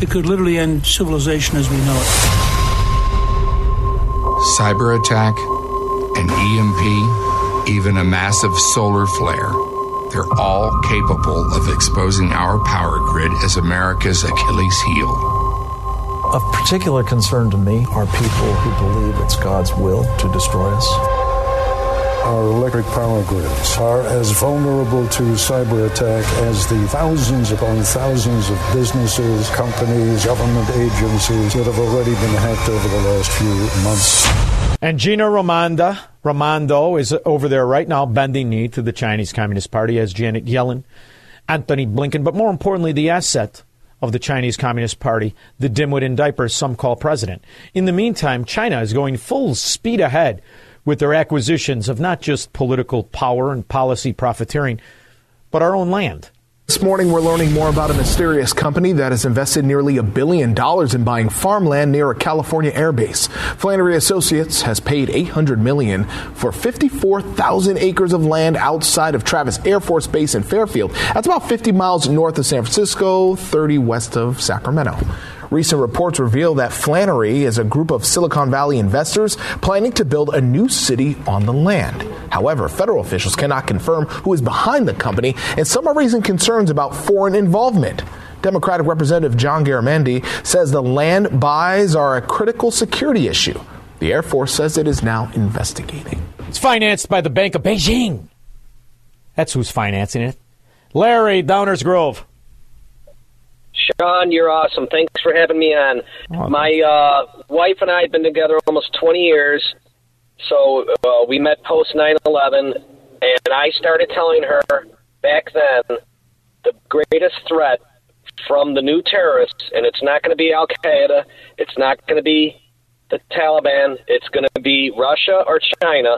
It could literally end civilization as we know it. Cyber attack, an EMP, even a massive solar flare. They're all capable of exposing our power grid as America's Achilles heel. Of particular concern to me are people who believe it's God's will to destroy us. Our electric power grids are as vulnerable to cyber attack as the thousands upon thousands of businesses, companies, government agencies that have already been hacked over the last few months. And Gina Ramonda, Ramondo is over there right now bending knee to the Chinese Communist Party as Janet Yellen, Anthony Blinken, but more importantly, the asset of the Chinese Communist Party, the dimwit in diapers some call president. In the meantime, China is going full speed ahead with their acquisitions of not just political power and policy profiteering, but our own land. This morning, we're learning more about a mysterious company that has invested nearly a billion dollars in buying farmland near a California airbase. Flannery Associates has paid 800 million for 54,000 acres of land outside of Travis Air Force Base in Fairfield. That's about 50 miles north of San Francisco, 30 west of Sacramento. Recent reports reveal that Flannery is a group of Silicon Valley investors planning to build a new city on the land. However, federal officials cannot confirm who is behind the company, and some are raising concerns about foreign involvement. Democratic Representative John Garamendi says the land buys are a critical security issue. The Air Force says it is now investigating. It's financed by the Bank of Beijing. That's who's financing it. Larry Downers Grove. Shaun, you're awesome. Thanks for having me on. Oh, My uh, wife and I have been together almost 20 years. So uh, we met post 9 11, and I started telling her back then the greatest threat from the new terrorists, and it's not going to be Al Qaeda, it's not going to be the Taliban, it's going to be Russia or China.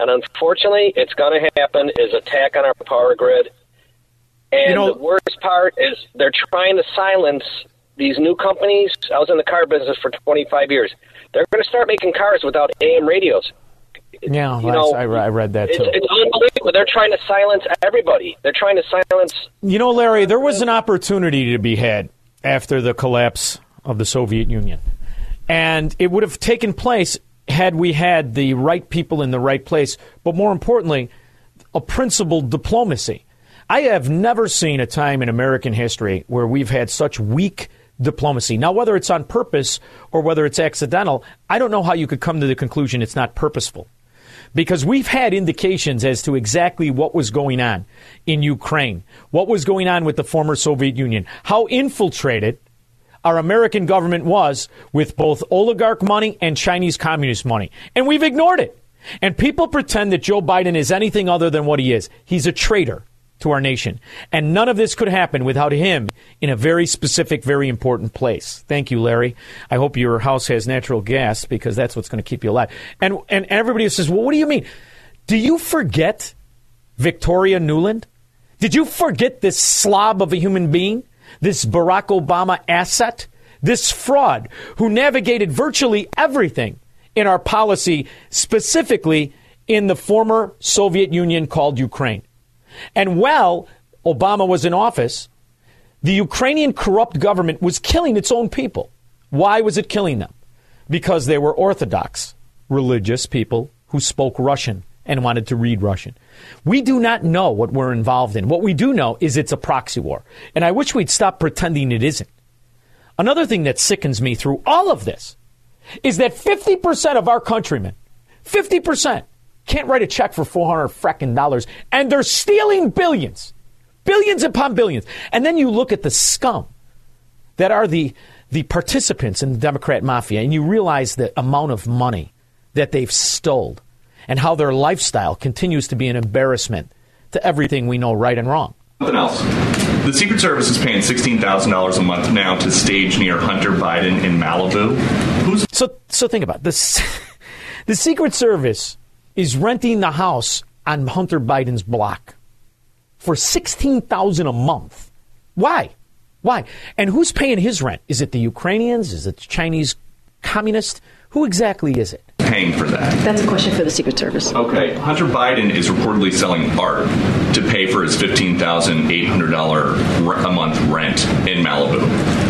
And unfortunately, it's going to happen is attack on our power grid. And You know- the worst part is they're trying to silence these new companies. I was in the car business for 25 years. They're going to start making cars without AM radios. Yeah, You know, I, I read that It's, too. it's unbelievable. They're trying to silence everybody. They're trying to silence. You know, Larry, there was an opportunity to be had after the collapse of the Soviet Union. And it would have taken place had we had the right people in the right place, but more importantly, a principled diplomacy. I have never seen a time in American history where we've had such weak diplomacy. Now, whether it's on purpose or whether it's accidental, I don't know how you could come to the conclusion it's not purposeful. Because we've had indications as to exactly what was going on in Ukraine, what was going on with the former Soviet Union, how infiltrated our American government was with both oligarch money and Chinese communist money. And we've ignored it. And people pretend that Joe Biden is anything other than what he is. He's a traitor to our nation. And none of this could happen without him in a very specific, very important place. Thank you, Larry. I hope your house has natural gas because that's what's going to keep you alive. And, and everybody says, well, what do you mean? Do you forget Victoria Nuland? Did you forget this slob of a human being? This Barack Obama asset? This fraud who navigated virtually everything in our policy, specifically in the former Soviet Union called Ukraine. And while Obama was in office, the Ukrainian corrupt government was killing its own people. Why was it killing them? Because they were Orthodox, religious people who spoke Russian and wanted to read Russian. We do not know what we're involved in. What we do know is it's a proxy war. And I wish we'd stop pretending it isn't. Another thing that sickens me through all of this is that 50% of our countrymen, 50%, can't write a check for 400 fracking dollars, and they're stealing billions, billions upon billions. And then you look at the scum that are the, the participants in the Democrat mafia, and you realize the amount of money that they've stole and how their lifestyle continues to be an embarrassment to everything we know right and wrong. Something else. The Secret Service is paying sixteen thousand dollars a month now to stage near Hunter Biden in Malibu. Who's so? So think about this. the Secret Service is renting the house on Hunter Biden's block for sixteen thousand a month. Why? Why? And who's paying his rent? Is it the Ukrainians? Is it the Chinese communists? Who exactly is it? paying for that? That's a question for the Secret Service. Okay, Hunter Biden is reportedly selling art to pay for his $15,800 a month rent in Malibu.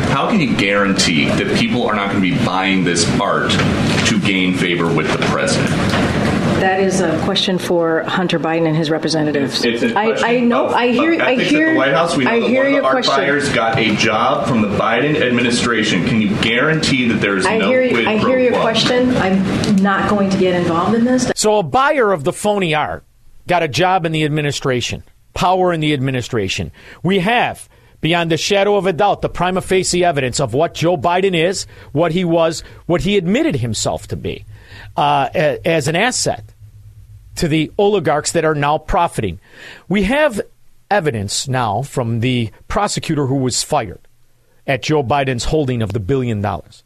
How can you guarantee that people are not going to be buying this art to gain favor with the president? That is a question for Hunter Biden and his representatives. It's a I, I know. of- I hear. I ethics hear. At the White House, we know I that hear one of your the art question. buyers got a job from the Biden administration. Can you guarantee that there is I no hear. quid I pro hear your quo? question. I'm not going to get involved in this. So a buyer of the phony art got a job in the administration, power in the administration. We have, beyond the shadow of a doubt, the prima facie evidence of what Joe Biden is, what he was, what he admitted himself to be uh, as an asset to the oligarchs that are now profiting. We have evidence now from the prosecutor who was fired at Joe Biden's holding of the billion dollars.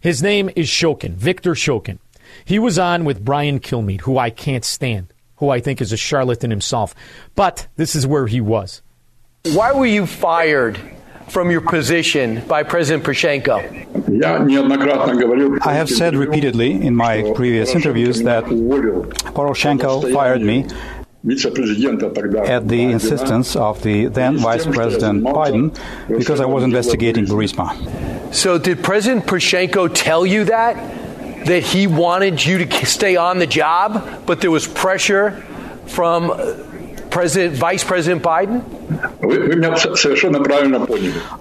His name is Shokin, Victor Shokin. He was on with Brian Kilmeade, who I can't stand, who I think is a charlatan himself. But this is where he was. Why were you fired from your position by President Poroshenko? I have said repeatedly in my previous interviews that Poroshenko fired me at the insistence of the then Vice President Biden because I was investigating Burisma. So, did President Poroshenko tell you that? That he wanted you to stay on the job, but there was pressure from President, Vice President Biden?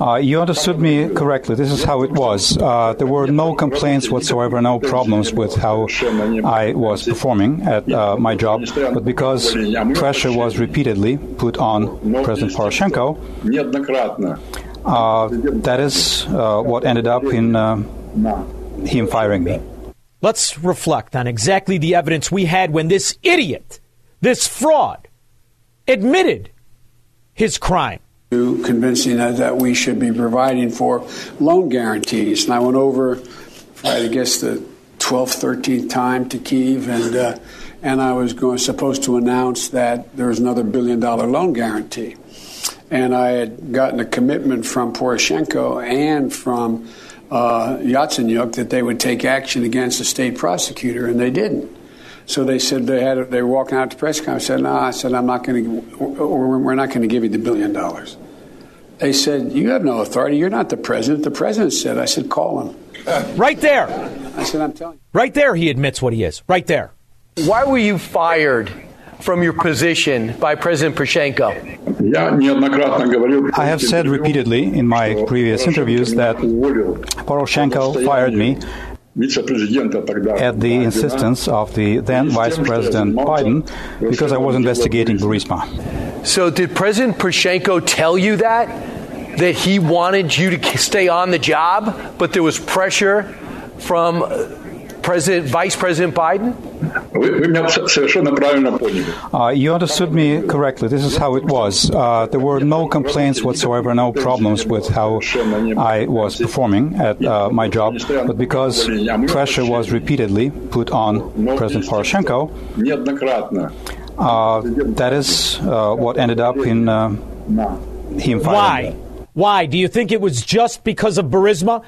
Uh, you understood me correctly. This is how it was. Uh, there were no complaints whatsoever, no problems with how I was performing at uh, my job. But because pressure was repeatedly put on President Poroshenko, uh, that is uh, what ended up in uh, him firing me. Let's reflect on exactly the evidence we had when this idiot, this fraud, admitted his crime. to convincing us that we should be providing for loan guarantees. And I went over, I guess, the 12th, 13th time to Kiev, and uh, and I was going supposed to announce that there was another billion dollar loan guarantee. And I had gotten a commitment from Poroshenko and from uh, Yatsenyuk that they would take action against the state prosecutor, and they didn't. So they said they had they were walking out to press conference. I said, "No," I said, "I'm not going to. We're not going to give you the billion dollars." They said, You have no authority. You're not the president. The president said, I said, Call him. Right there. I said, I'm telling you. Right there, he admits what he is. Right there. Why were you fired from your position by President Poroshenko? I have said repeatedly in my previous interviews that Poroshenko fired me at the insistence of the then Vice President Biden because I was investigating Burisma. So, did President Poroshenko tell you that? That he wanted you to stay on the job, but there was pressure from President, Vice President Biden? Uh, you understood me correctly. This is how it was. Uh, there were no complaints whatsoever, no problems with how I was performing at uh, my job. But because pressure was repeatedly put on President Poroshenko, uh, that is uh, what ended up in uh, him firing Why? me. Why? Do you think it was just because of Burisma?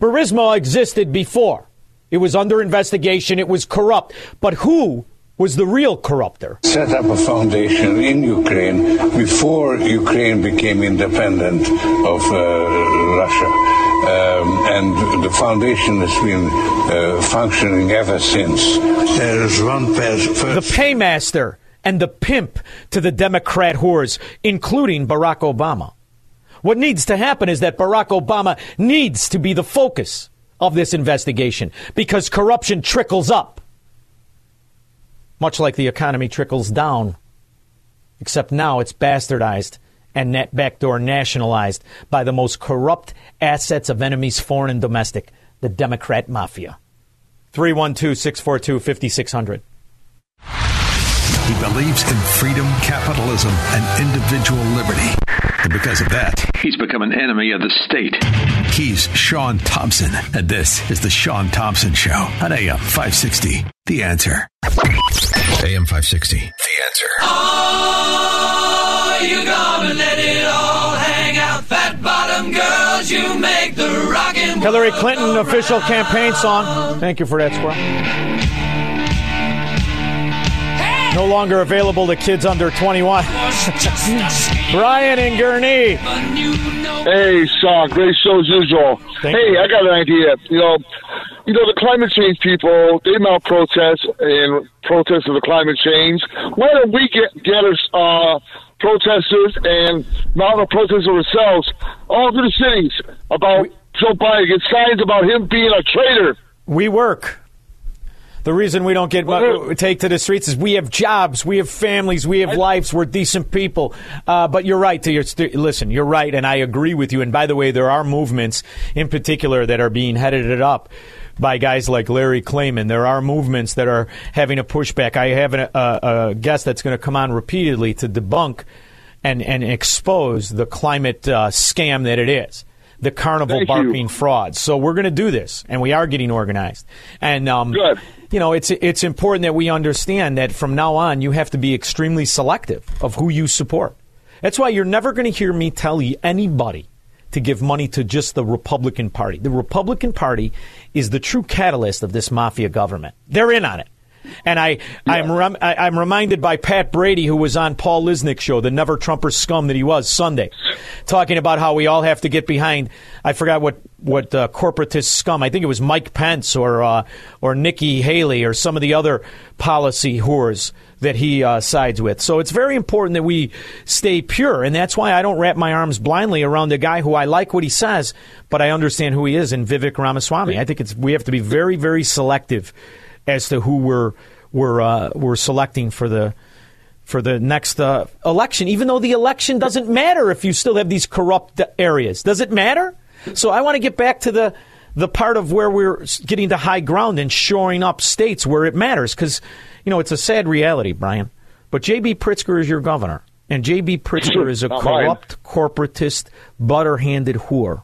Burisma existed before. It was under investigation. It was corrupt. But who was the real corrupter? set up a foundation in Ukraine before Ukraine became independent of uh, Russia. Um, and the foundation has been uh, functioning ever since. There is one person. The paymaster and the pimp to the Democrat whores, including Barack Obama. What needs to happen is that Barack Obama needs to be the focus of this investigation because corruption trickles up, much like the economy trickles down. Except now it's bastardized and net backdoor nationalized by the most corrupt assets of enemies, foreign and domestic, the Democrat mafia. 312 642 5600. He believes in freedom, capitalism, and individual liberty. And because of that, he's become an enemy of the state. He's Shaun Thompson, and this is The Shaun Thompson Show on AM 560. The answer. AM 560. The answer. Oh, you gonna let it all hang out, fat bottom girls. You make the rockin' Hillary Clinton official campaign song. Thank you for that, Squirrel. No longer available to kids under 21. Brian and Gurnee. Hey, Shaun, great show as usual. Thank hey, you. I got an idea. You know, you know the climate change people. They mount protests and protests of the climate change. Why don't we get get us uh, protesters and mount a protest ourselves all through the cities about Joe Biden? Get signs about him being a traitor. We work. The reason we don't get what we take to the streets is we have jobs, we have families, we have lives, we're decent people. Uh, but you're right. To your st- listen, you're right, and I agree with you. And by the way, there are movements in particular that are being headed up by guys like Larry Klayman. There are movements that are having a pushback. I have a, a, a guest that's going to come on repeatedly to debunk and and expose the climate uh, scam that it is. The carnival Thank you. barking frauds. So we're going to do this, and we are getting organized. And um, Good. you know, it's it's important that we understand that from now on, you have to be extremely selective of who you support. That's why you're never going to hear me tell you anybody to give money to just the Republican Party. The Republican Party is the true catalyst of this mafia government. They're in on it. And I, I'm, rem- I, I'm reminded by Pat Brady, who was on Paul Lisnek's show, the never Trumper scum that he was Sunday, talking about how we all have to get behind. I forgot what what uh, corporatist scum. I think it was Mike Pence or uh, or Nikki Haley or some of the other policy whores that he uh, sides with. So it's very important that we stay pure, and that's why I don't wrap my arms blindly around a guy who I like what he says, but I understand who he is in Vivek Ramaswamy. I think it's we have to be very very selective as to who we're we're uh, we're selecting for the for the next uh, election. Even though the election doesn't matter if you still have these corrupt areas, does it matter? So I want to get back to the the part of where we're getting to high ground and shoring up states where it matters because you know it's a sad reality, Brian. But J.B. Pritzker is your governor, and J.B. Pritzker is a corrupt, corporatist, butter-handed whore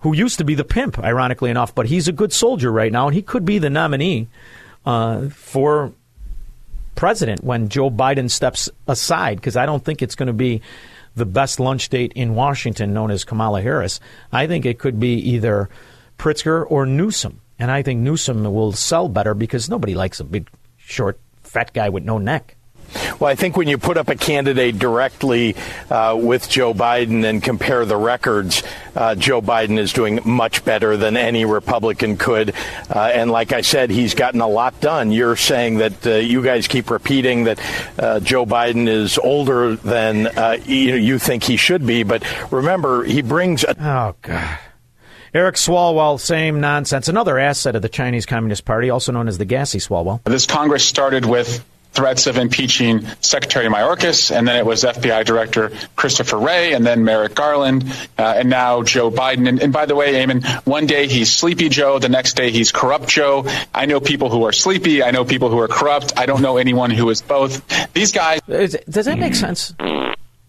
who used to be the pimp, ironically enough, but he's a good soldier right now, and he could be the nominee uh, for president when Joe Biden steps aside, because I don't think it's going to be the best lunch date in Washington, known as Kamala Harris. I think it could be either Pritzker or Newsom, and I think Newsom will sell better because nobody likes a big, short, fat guy with no neck. Well, I think when you put up a candidate directly uh, with Joe Biden and compare the records, uh, Joe Biden is doing much better than any Republican could. Uh, and like I said, he's gotten a lot done. You're saying that uh, you guys keep repeating that uh, Joe Biden is older than uh, you, you think he should be. But remember, he brings. A- oh, God. Eric Swalwell, same nonsense. Another asset of the Chinese Communist Party, also known as the gassy Swalwell. This Congress started with threats of impeaching Secretary Mayorkas, and then it was FBI Director Christopher Wray, and then Merrick Garland, uh, and now Joe Biden. And, and, by the way, Eamon, one day he's Sleepy Joe, the next day he's Corrupt Joe. I know people who are sleepy. I know people who are corrupt. I don't know anyone who is both. These guys. Is, does that make sense?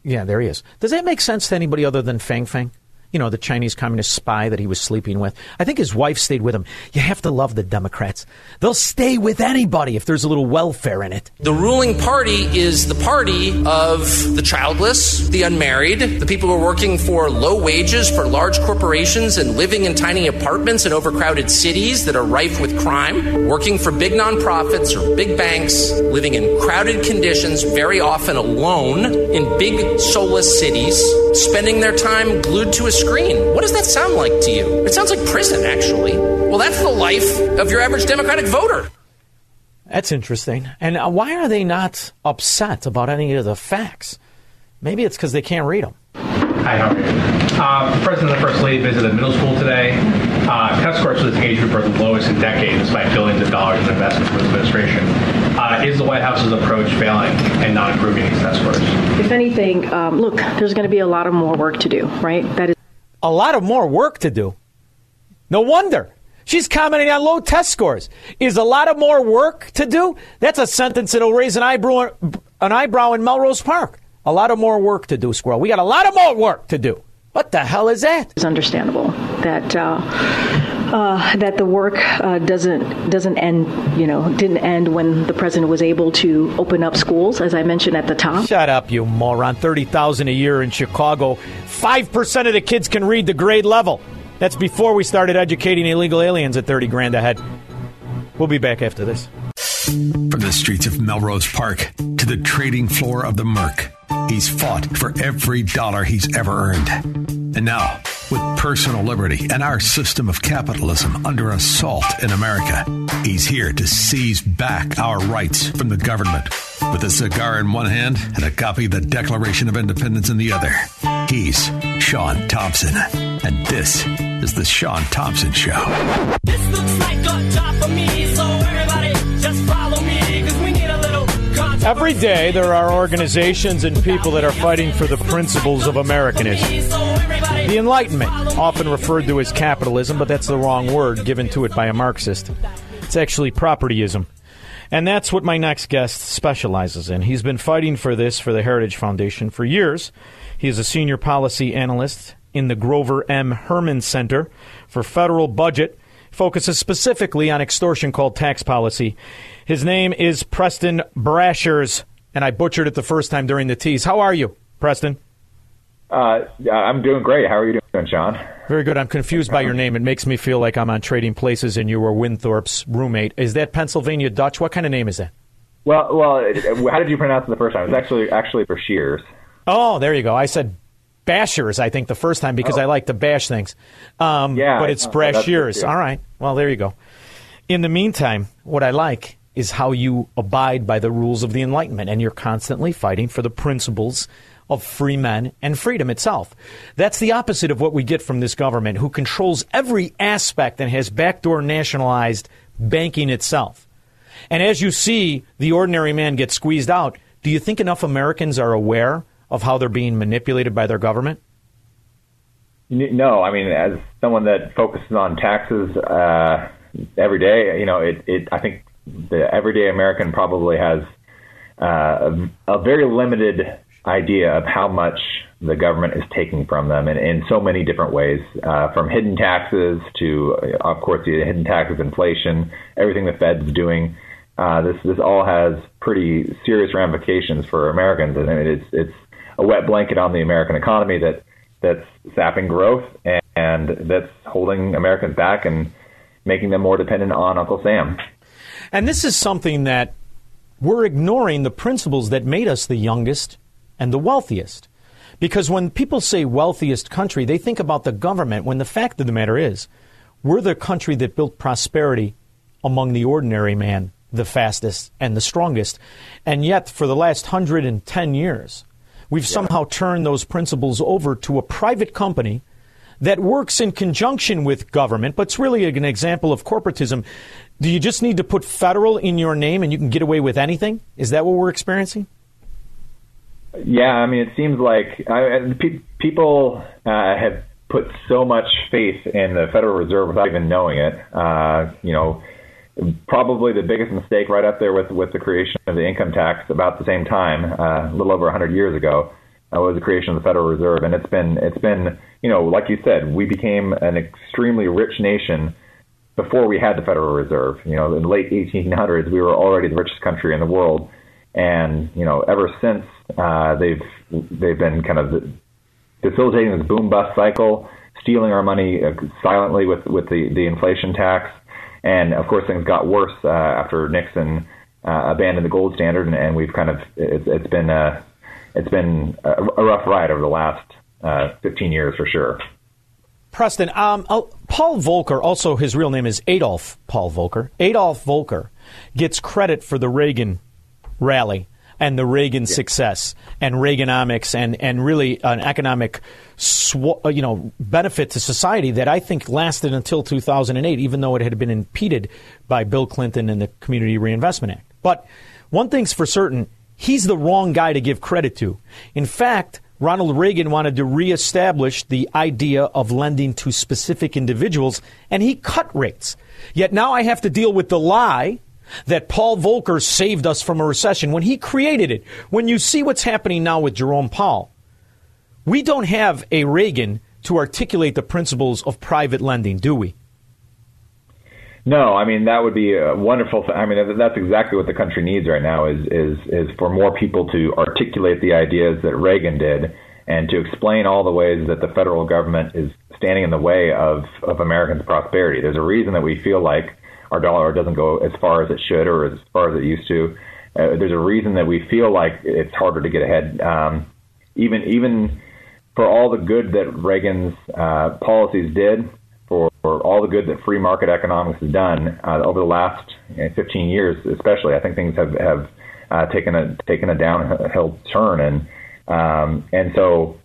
Yeah, there he is. Does that make sense to anybody other than Fang Fang? You know, the Chinese communist spy that he was sleeping with. I think his wife stayed with him. You have to love the Democrats. They'll stay with anybody if there's a little welfare in it. The ruling party is the party of the childless, the unmarried, the people who are working for low wages for large corporations and living in tiny apartments in overcrowded cities that are rife with crime, working for big nonprofits or big banks, living in crowded conditions, very often alone in big soulless cities, spending their time glued to a screen. What does that sound like to you? It sounds like prison, actually. Well, that's the life of your average Democratic voter. That's interesting. And uh, why are they not upset about any of the facts? Maybe it's because they can't read them. Hi, how are you? Uh, the President and the First Lady visited middle school today. Uh, test scores for this age group are the lowest in decades, despite billions of dollars in investment from the administration. Uh, is the White House's approach failing and not improving these test scores? If anything, um, look, there's going to be a lot of more work to do, right? That is a lot of more work to do. No wonder. She's commenting on low test scores. Is a lot of more work to do? That's a sentence that'll raise an eyebrow, an eyebrow in Melrose Park. A lot of more work to do, Squirrel. We got a lot of more work to do. What the hell is that? It's understandable that uh, uh, that the work uh, doesn't doesn't end. You know, didn't end when the president was able to open up schools, as I mentioned at the top. Shut up, you moron! Thirty thousand a year in Chicago. Five percent of the kids can read the grade level. That's before we started educating illegal aliens at thirty grand a head. We'll be back after this. From the streets of Melrose Park to the trading floor of the Merc, he's fought for every dollar he's ever earned. And now, with personal liberty and our system of capitalism under assault in America, he's here to seize back our rights from the government. With a cigar in one hand and a copy of the Declaration of Independence in the other, he's Shaun Thompson. And this is The Shaun Thompson Show. This looks like a job for me, so everybody just follow me, cause we need a little Every day, there are organizations and people that are fighting for the principles of Americanism. The Enlightenment, often referred to as capitalism, but that's the wrong word given to it by a Marxist. It's actually propertyism. And that's what my next guest specializes in. He's been fighting for this for the Heritage Foundation for years. He is a senior policy analyst in the Grover M. Hermann Center for Federal Budget, focuses specifically on extortion called tax policy. His name is Preston Brashers, and I butchered it the first time during the tease. How are you, Preston? Uh, I'm doing great. How are you doing, Shaun? Very good. I'm confused by your name. It makes me feel like I'm on Trading Places and you were Winthorpe's roommate. Is that Pennsylvania Dutch? What kind of name is that? Well, well, how did you pronounce it the first time? It's actually actually Brashears. Oh, there you go. I said Bashers, I think, the first time because oh. I like to bash things. Um, yeah, but it's Brashears. All right. Well, there you go. In the meantime, what I like is how you abide by the rules of the Enlightenment, and you're constantly fighting for the principles of free men and freedom itself. That's the opposite of what we get from this government, who controls every aspect and has backdoor nationalized banking itself. And as you see the ordinary man get squeezed out, do you think enough Americans are aware of how they're being manipulated by their government? No, I mean, as someone that focuses on taxes uh, every day, you know, it, it, I think the everyday American probably has uh, a, a, very limited idea of how much the government is taking from them in, in so many different ways, uh, from hidden taxes to, of course, the hidden taxes, inflation, everything the Fed's doing. Uh, this this all has pretty serious ramifications for Americans, and it's it's a wet blanket on the American economy that that's sapping growth and, and that's holding Americans back and making them more dependent on Uncle Sam. And this is something that we're ignoring the principles that made us the youngest and the wealthiest. Because when people say wealthiest country, they think about the government, when the fact of the matter is, we're the country that built prosperity among the ordinary man the fastest and the strongest. And yet, for the last 110 years, we've somehow turned those principles over to a private company that works in conjunction with government, but it's really an example of corporatism. Do you just need to put federal in your name and you can get away with anything? Is that what we're experiencing? Yeah, I mean, it seems like I, pe- people uh, have put so much faith in the Federal Reserve without even knowing it. Uh, you know, probably the biggest mistake right up there with with the creation of the income tax about the same time, uh, a little over 100 years ago, uh, was the creation of the Federal Reserve, and it's been it's been you know like you said, we became an extremely rich nation before we had the Federal Reserve. You know, in the late 1800s, we were already the richest country in the world, and you know ever since uh, they've they've been kind of facilitating this boom bust cycle, stealing our money uh, silently with with the the inflation tax and of course, things got worse uh, after Nixon uh, abandoned the gold standard, and, and we've kind of it's, it's been a, it's been a, rough ride over the last uh, 15 years for sure. Preston, um, uh, Paul Volcker, also his real name is Adolf Paul Volcker. Adolf Volcker gets credit for the Reagan rally and the Reagan yeah. success and Reaganomics and, and really an economic sw- uh, you know benefit to society that I think lasted until 2008, even though it had been impeded by Bill Clinton and the Community Reinvestment Act. But one thing's for certain, he's the wrong guy to give credit to. In fact, Ronald Reagan wanted to reestablish the idea of lending to specific individuals, and he cut rates. Yet now I have to deal with the lie that Paul Volcker saved us from a recession when he created it. When you see what's happening now with Jerome Powell, we don't have a Reagan to articulate the principles of private lending, do we? No, I mean that would be a wonderful. I mean that's exactly what the country needs right now is is is for more people to articulate the ideas that Reagan did and to explain all the ways that the federal government is standing in the way of of Americans' prosperity. There's a reason that we feel like our dollar doesn't go as far as it should or as far as it used to. Uh, there's a reason that we feel like it's harder to get ahead. Um, even even for all the good that Reagan's uh, policies did, for, for, all the good that free market economics has done uh, over the last you know, 15 years, especially, I think things have have uh, taken a taken a downhill turn, and um, and so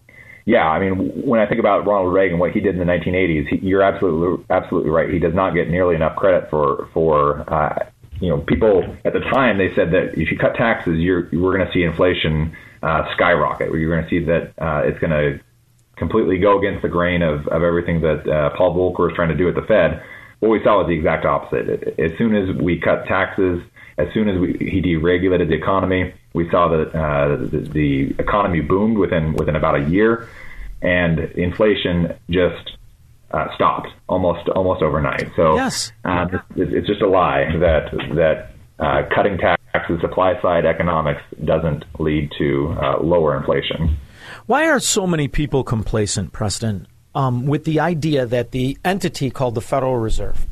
yeah, I mean, when I think about Ronald Reagan, what he did in the 1980s, he, you're absolutely absolutely right. He does not get nearly enough credit for for uh, you know people at the time. They said that if you cut taxes, you're we're going to see inflation uh, skyrocket. You're going to see that uh, it's going to completely go against the grain of, of everything that uh, Paul Volcker was trying to do at the Fed. What we saw was the exact opposite. As soon as we cut taxes, as soon as we, he deregulated the economy, we saw that uh, the, the economy boomed within within about a year, and inflation just uh, stopped almost almost overnight. So yes. it's, it's just a lie that that uh, cutting taxes, supply side economics doesn't lead to uh, lower inflation. Why are so many people complacent, Preston, um, with the idea that the entity called the Federal Reserve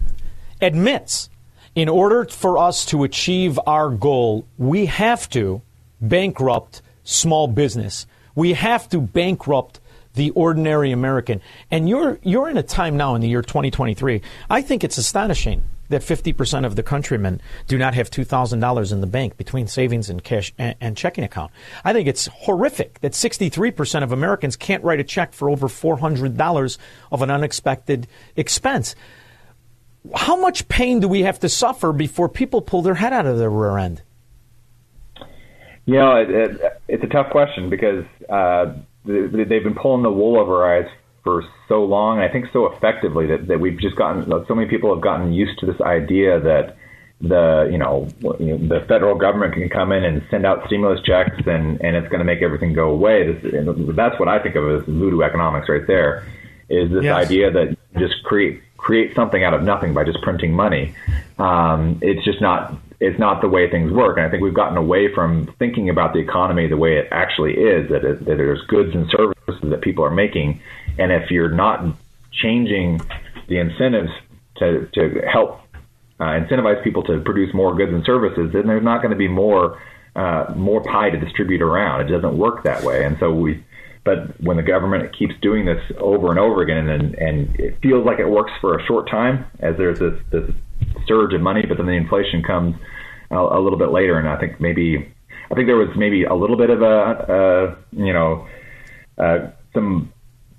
admits in order for us to achieve our goal, we have to bankrupt small business. We have to bankrupt the ordinary American. And you're you're in a time now in the year 2023. I think it's astonishing that 50% of the countrymen do not have $2,000 in the bank between savings and cash and, and, checking account. I think it's horrific that 63% of Americans can't write a check for over $400 of an unexpected expense how much pain do we have to suffer before people pull their head out of their rear end? You know, it, it, it's a tough question because uh, they, they've been pulling the wool over our eyes for so long, and I think so effectively that, that we've just gotten so many people have gotten used to this idea that the you know, you know the federal government can come in and send out stimulus checks and and it's going to make everything go away. This, that's what I think of as voodoo economics right there. Is this yes. idea that just create create something out of nothing by just printing money. Um, it's just not it's not the way things work. And I think we've gotten away from thinking about the economy the way it actually is. That, it, that there's goods and services that people are making, and if you're not changing the incentives to to help uh, incentivize people to produce more goods and services, then there's not going to be more uh, more pie to distribute around. It doesn't work that way, and so we. But when the government keeps doing this over and over again, and and it feels like it works for a short time, as there's this this surge of money, but then the inflation comes a, a little bit later, and I think maybe I think there was maybe a little bit of a, a you know uh, some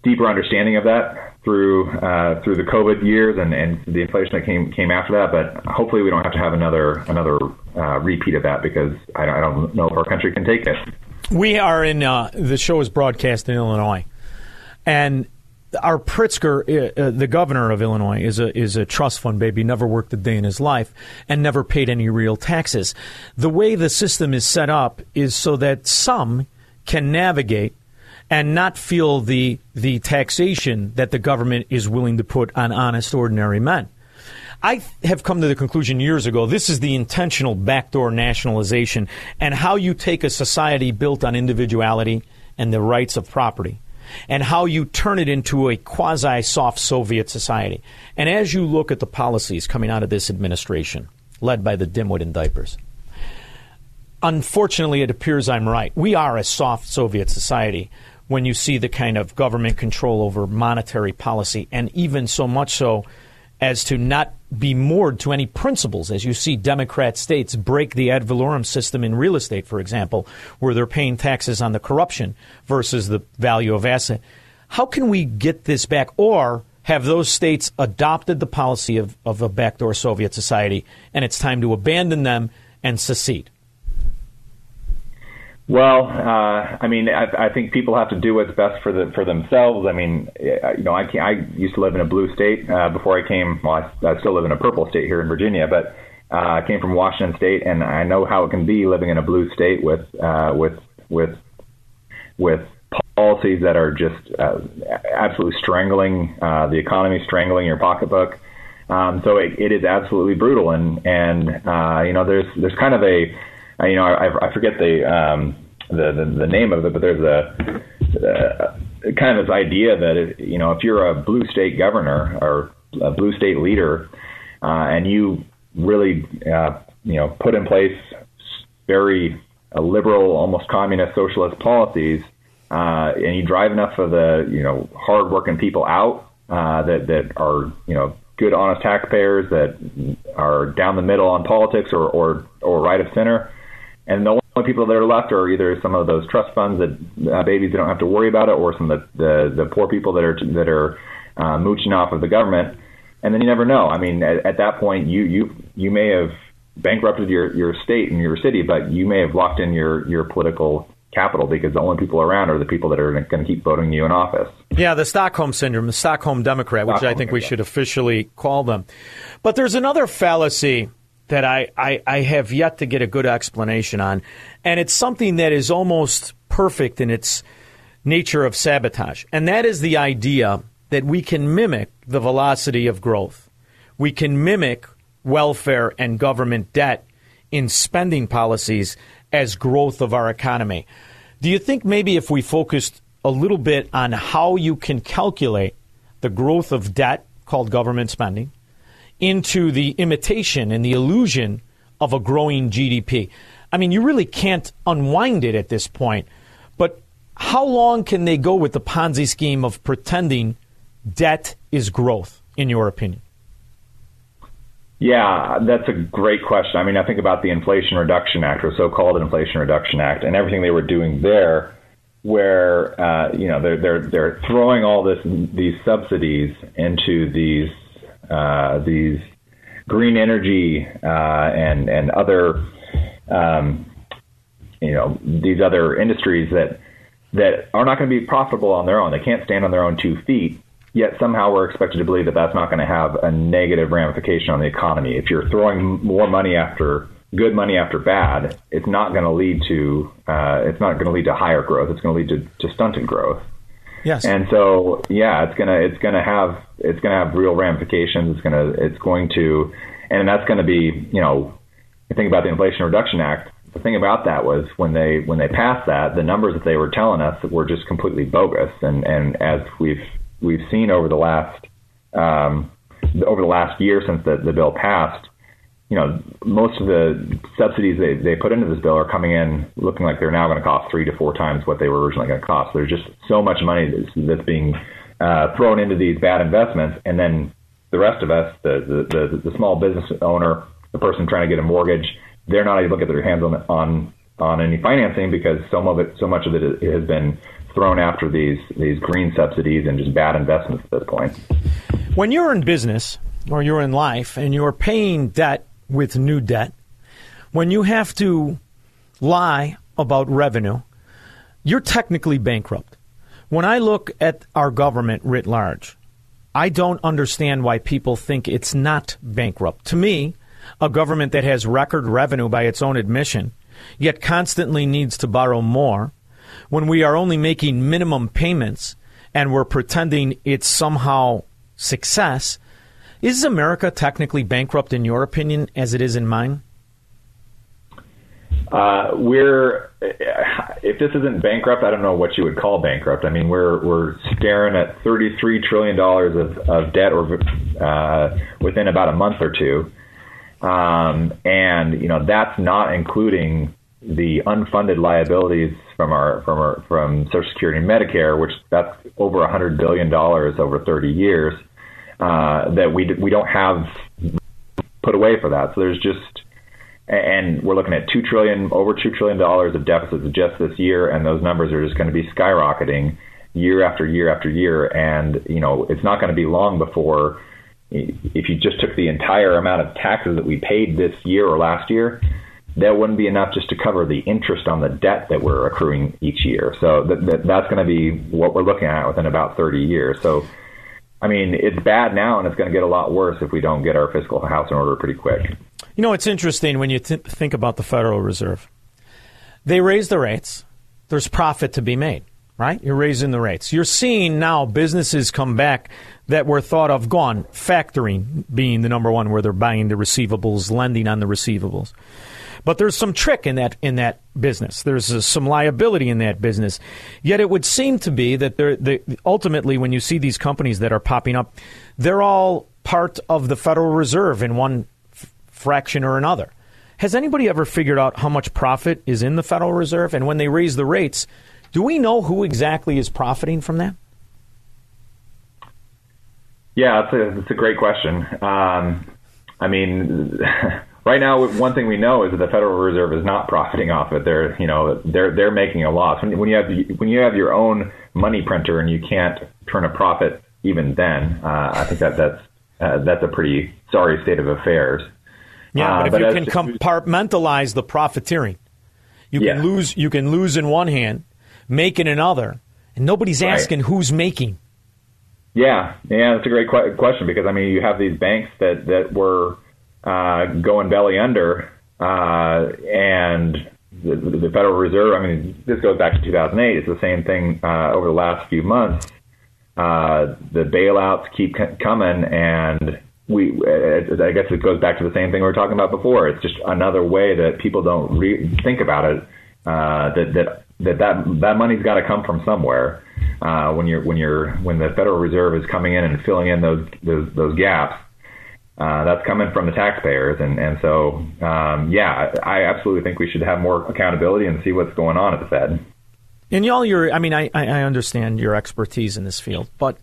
deeper understanding of that through uh, through the COVID years and, and the inflation that came came after that. But hopefully, we don't have to have another another uh, repeat of that because I, I, don't know if our country can take it. We are in uh, the show is broadcast in Illinois, and our Pritzker, uh, uh, the governor of Illinois, is a is a trust fund baby. Never worked a day in his life and never paid any real taxes. The way the system is set up is so that some can navigate and not feel the the taxation that the government is willing to put on honest ordinary men. I have come to the conclusion years ago this is the intentional backdoor nationalization and how you take a society built on individuality and the rights of property and how you turn it into a quasi soft Soviet society. And as you look at the policies coming out of this administration, led by the dimwit in diapers, unfortunately, it appears I'm right. We are a soft Soviet society when you see the kind of government control over monetary policy, and even so much so as to not be moored to any principles, as you see Democrat states break the ad valorem system in real estate, for example, where they're paying taxes on the corruption versus the value of asset. How can we get this back? Or have those states adopted the policy of, of a backdoor Soviet society and it's time to abandon them and secede? Well, uh, I mean, I, I think people have to do what's best for the for themselves. I mean, you know, I can I used to live in a blue state uh, before I came. Well, I, I still live in a purple state here in Virginia, but uh, I came from Washington State, and I know how it can be living in a blue state with uh, with with with policies that are just uh, absolutely strangling uh, the economy, strangling your pocketbook. Um, so it, it is absolutely brutal, and and uh, you know, there's there's kind of a uh, you know, I, I forget the, um, the, the the name of it, but there's a, a kind of this idea that you know, if you're a blue state governor or a blue state leader, uh, and you really uh, you know put in place very uh, liberal, almost communist, socialist policies, uh, and you drive enough of the you know hardworking people out uh, that that are you know good, honest taxpayers that are down the middle on politics or or, or right of center, and the only people that are left are either some of those trust funds that uh, babies that don't have to worry about it, or some of the the, the poor people that are that are uh, mooching off of the government. And then you never know. I mean, at, at that point, you you you may have bankrupted your your state and your city, but you may have locked in your your political capital because the only people around are the people that are going to keep voting you in office. Yeah, the Stockholm syndrome, the Stockholm Democrat, which Stockholm, I think we should officially call them. But there's another fallacy that I, I, I have yet to get a good explanation on. And it's something that is almost perfect in its nature of sabotage. And that is the idea that we can mimic the velocity of growth. We can mimic welfare and government debt in spending policies as growth of our economy. Do you think maybe if we focused a little bit on how you can calculate the growth of debt called government spending, into the imitation and the illusion of a growing GDP. I mean, you really can't unwind it at this point. But how long can they go with the Ponzi scheme of pretending debt is growth, in your opinion? Yeah, that's a great question. I mean, I think about the Inflation Reduction Act, or so-called Inflation Reduction Act, and everything they were doing there, where uh, you know they're they're they're throwing all this these subsidies into these uh, these green energy uh, and and other um, you know these other industries that that are not going to be profitable on their own. They can't stand on their own two feet. Yet somehow we're expected to believe that that's not going to have a negative ramification on the economy. If you're throwing more money after good money after bad, it's not going to lead to uh, it's not going to lead to higher growth. It's going to lead to, to stunted growth. Yes. And so, yeah, it's gonna it's gonna have it's gonna have real ramifications. It's gonna it's going to, and that's to be you know, think about the Inflation Reduction Act. The thing about that was when they when they passed that, the numbers that they were telling us were just completely bogus. And and as we've we've seen over the last um, over the last year since the, the bill passed, you know, most of the subsidies they, they put into this bill are coming in looking like they're now going to cost three to four times what they were originally going to cost. There's just so much money that's, that's being uh, thrown into these bad investments, and then the rest of us, the, the, the, the small business owner, the person trying to get a mortgage, they're not able to get their hands on on on any financing because some of it, so much of it has been thrown after these these green subsidies and just bad investments at this point. When you're in business or you're in life and you're paying debt with new debt, when you have to lie about revenue, you're technically bankrupt. When I look at our government writ large, I don't understand why people think it's not bankrupt. To me, a government that has record revenue by its own admission, yet constantly needs to borrow more, when we are only making minimum payments and we're pretending it's somehow success, is America technically bankrupt in your opinion as it is in mine? Uh, we're if this isn't bankrupt, I don't know what you would call bankrupt. I mean, we're we're staring at 33 trillion dollars of, of debt or uh, within about a month or two, um, and you know that's not including the unfunded liabilities from our from our from Social Security and Medicare, which that's over 100 billion dollars over 30 years uh, that we we don't have put away for that. So there's just and we're looking at two trillion, over two trillion dollars of deficits just this year, and those numbers are just going to be skyrocketing year after year after year. And you know, it's not going to be long before, if you just took the entire amount of taxes that we paid this year or last year, that wouldn't be enough just to cover the interest on the debt that we're accruing each year. So that, that, that's going to be what we're looking at within about 30 years. So. I mean, it's bad now, and it's going to get a lot worse if we don't get our fiscal house in order pretty quick. You know, it's interesting when you th- think about the Federal Reserve. They raise the rates, there's profit to be made, right? You're raising the rates. You're seeing now businesses come back that were thought of gone, factoring being the number one where they're buying the receivables, lending on the receivables. But there's some trick in that in that business. There's uh, some liability in that business. Yet it would seem to be that they're, they, ultimately, when you see these companies that are popping up, they're all part of the Federal Reserve in one fraction or another. Has anybody ever figured out how much profit is in the Federal Reserve? And when they raise the rates, do we know who exactly is profiting from that? Yeah, that's a, a great question. Um, I mean, right now, one thing we know is that the Federal Reserve is not profiting off it. They're, you know, they're they're making a loss. When, when you have when you have your own money printer and you can't turn a profit, even then, uh, I think that that's uh, that's a pretty sorry state of affairs. Yeah, but if uh, but you can compartmentalize the profiteering, you yeah. can lose. You can lose in one hand, make in another, and nobody's right. asking who's making. Yeah, yeah, that's a great qu- question because I mean, you have these banks that that were uh, going belly under, uh, and the, the, Federal Reserve. I mean, this goes back to 2008. It's the same thing uh, over the last few months. Uh, the bailouts keep c- coming, and we I guess it goes back to the same thing we were talking about before. It's just another way that people don't re- think about it. Uh, that that that that that money's got to come from somewhere. Uh, when you're when you're when the Federal Reserve is coming in and filling in those those, those gaps, uh, that's coming from the taxpayers. And and so um, yeah, I absolutely think we should have more accountability and see what's going on at the Fed. And y'all, your I mean, I I understand your expertise in this field, but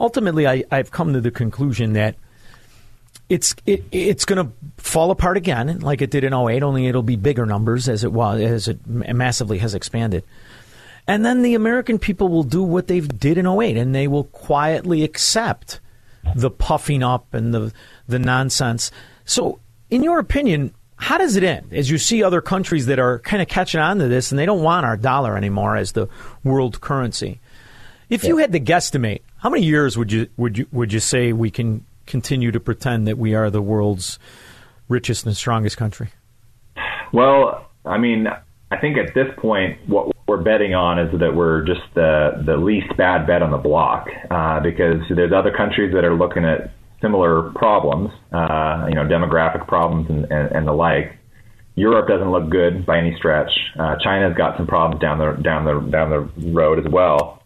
ultimately, I I've come to the conclusion that it's it, it's going to fall apart again, like it did in 08, only it'll be bigger numbers as it was as it massively has expanded. And then the American people will do what they did in 08, and they will quietly accept the puffing up and the the nonsense. So, in your opinion, how does it end? As you see other countries that are kind of catching on to this, and they don't want our dollar anymore as the world currency. If yeah. you had to guesstimate, how many years would you would you would you say we can continue to pretend that we are the world's richest and strongest country? Well, I mean, I think at this point, what we're betting on is that we're just the the least bad bet on the block uh, because there's other countries that are looking at similar problems, uh, you know, demographic problems and, and, and, the like. Europe doesn't look good by any stretch. Uh, China's got some problems down the down the down the road as well.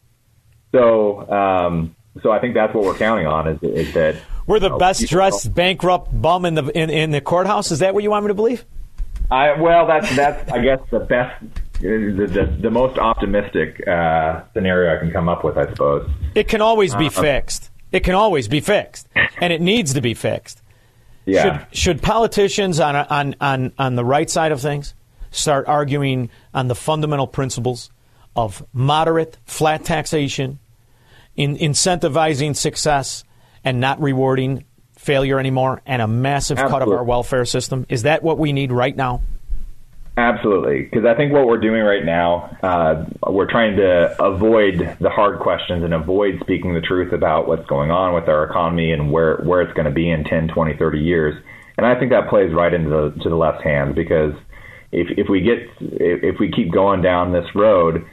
So um, so I think that's what we're counting on is, is that We're the you know, best dressed bankrupt bum in the in, in the courthouse. Is that what you want me to believe? I well, that's that's I guess the best, the the, the most optimistic uh, scenario I can come up with, I suppose. It can always be Uh, fixed. It can always be fixed, and it needs to be fixed. Yeah. Should should politicians on on on on the right side of things start arguing on the fundamental principles of moderate, flat taxation, in incentivizing success, and not rewarding failure anymore, and a massive cut of our welfare system? Is that what we need right now? Absolutely, because I think what we're doing right now, uh, we're trying to avoid the hard questions and avoid speaking the truth about what's going on with our economy and where, where it's going to be in 10, 20, 30 years. And I think that plays right into the, to the left hand because if, if we get if we keep going down this road,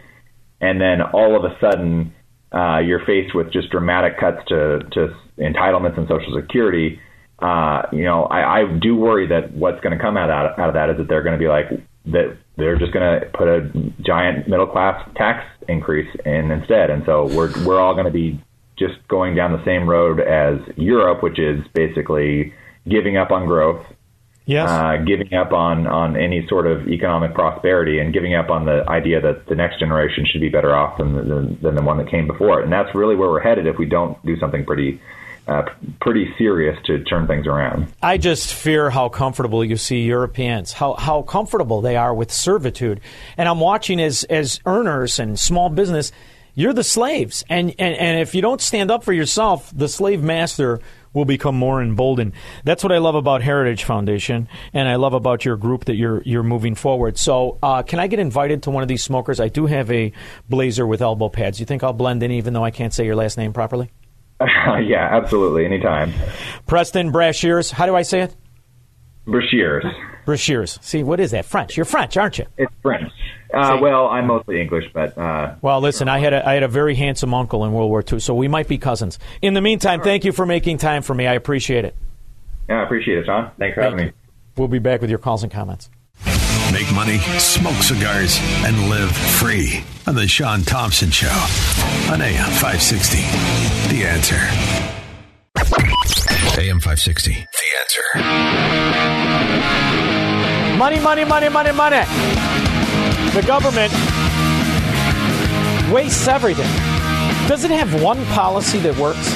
and then all of a sudden uh, you're faced with just dramatic cuts to, to entitlements and Social Security, uh, you know, I, I do worry that what's going to come out, out, out of that is that they're going to be like that they're just going to put a giant middle class tax increase in instead, and so we're we're all going to be just going down the same road as Europe, which is basically giving up on growth, Yes. uh, giving up on, on any sort of economic prosperity and giving up on the idea that the next generation should be better off than, than, than the one that came before it. And that's really where we're headed if we don't do something pretty uh, pretty serious to turn things around. I just fear how comfortable you see Europeans, how how comfortable they are with servitude. And I'm watching as as earners and small business, you're the slaves. And and, and if you don't stand up for yourself, the slave master will become more emboldened. That's what I love about Heritage Foundation, and I love about your group that you're you're moving forward. So, uh, can I get invited to one of these smokers? I do have a blazer with elbow pads. You think I'll blend in, even though I can't say your last name properly? yeah, absolutely. Anytime. Preston Brashears. How do I say it? Brashears. Brashears. See, what is that? French. You're French, aren't you? It's French. Uh, well, I'm mostly English, but uh, Well, listen, I had a, I had a very handsome uncle in World War II, so we might be cousins. In the meantime, thank you for making time for me. I appreciate it. yeah, I appreciate it, Shaun. Thanks for having me. We'll be back with your calls and comments. Make money, smoke cigars, and live free on the Shaun Thompson Show on AM 560. The answer. AM 560. The answer. Money, money, money, money, money. The government wastes everything. Does it have one policy that works?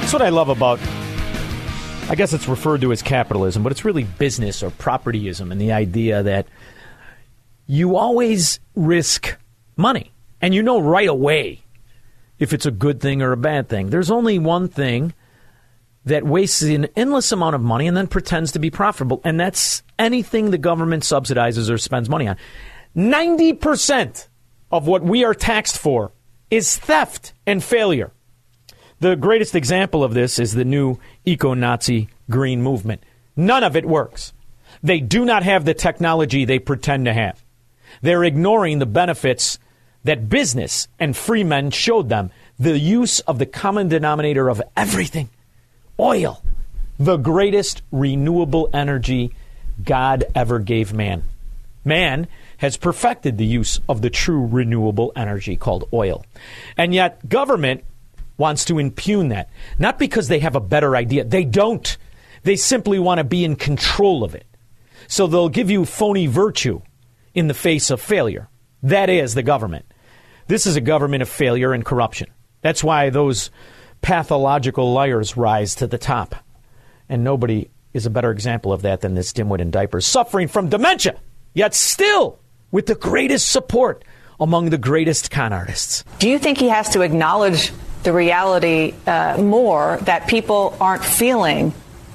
That's what I love about. I guess it's referred to as capitalism, but it's really business or propertyism, and the idea that you always risk money, and you know right away if it's a good thing or a bad thing. There's only one thing that wastes an endless amount of money and then pretends to be profitable, and that's anything the government subsidizes or spends money on. 90% of what we are taxed for is theft and failure. The greatest example of this is the new eco Nazi green movement. None of it works. They do not have the technology they pretend to have. They're ignoring the benefits that business and free men showed them the use of the common denominator of everything oil, the greatest renewable energy God ever gave man. Man has perfected the use of the true renewable energy called oil. And yet, government wants to impugn that. Not because they have a better idea, they don't. They simply want to be in control of it. So they'll give you phony virtue in the face of failure. That is the government. This is a government of failure and corruption. That's why those pathological liars rise to the top. And nobody is a better example of that than this dimwit in diapers, suffering from dementia, yet still with the greatest support among the greatest con artists. Do you think he has to acknowledge the reality uh, more that people aren't feeling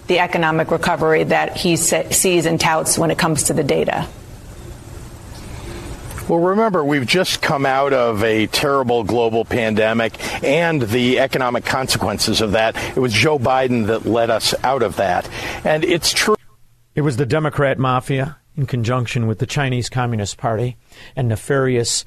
the economic recovery that he sa- sees and touts when it comes to the data? Well, remember, we've just come out of a terrible global pandemic and the economic consequences of that. It was Joe Biden that led us out of that. And it's true. It was the Democrat mafia in conjunction with the Chinese Communist Party and nefarious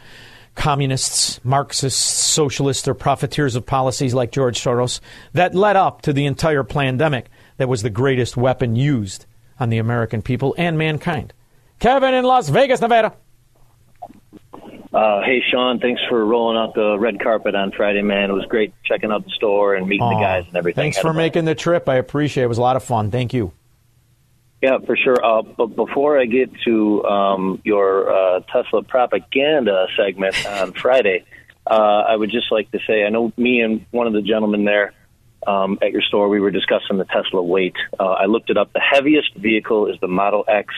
communists, Marxists, socialists, or profiteers of policies like George Soros that led up to the entire pandemic that was the greatest weapon used on the American people and mankind. Kevin in Las Vegas, Nevada. Uh, hey, Shaun, thanks for rolling out the red carpet on Friday, man. It was great checking out the store and meeting the guys and everything. Thanks for making the trip. I appreciate it. It was a lot of fun. Thank you. Yeah, for sure. Uh, but before I get to um, your uh, Tesla propaganda segment on Friday, uh, I would just like to say I know me and one of the gentlemen there um, at your store, we were discussing the Tesla weight. Uh, I looked it up. The heaviest vehicle is the Model X,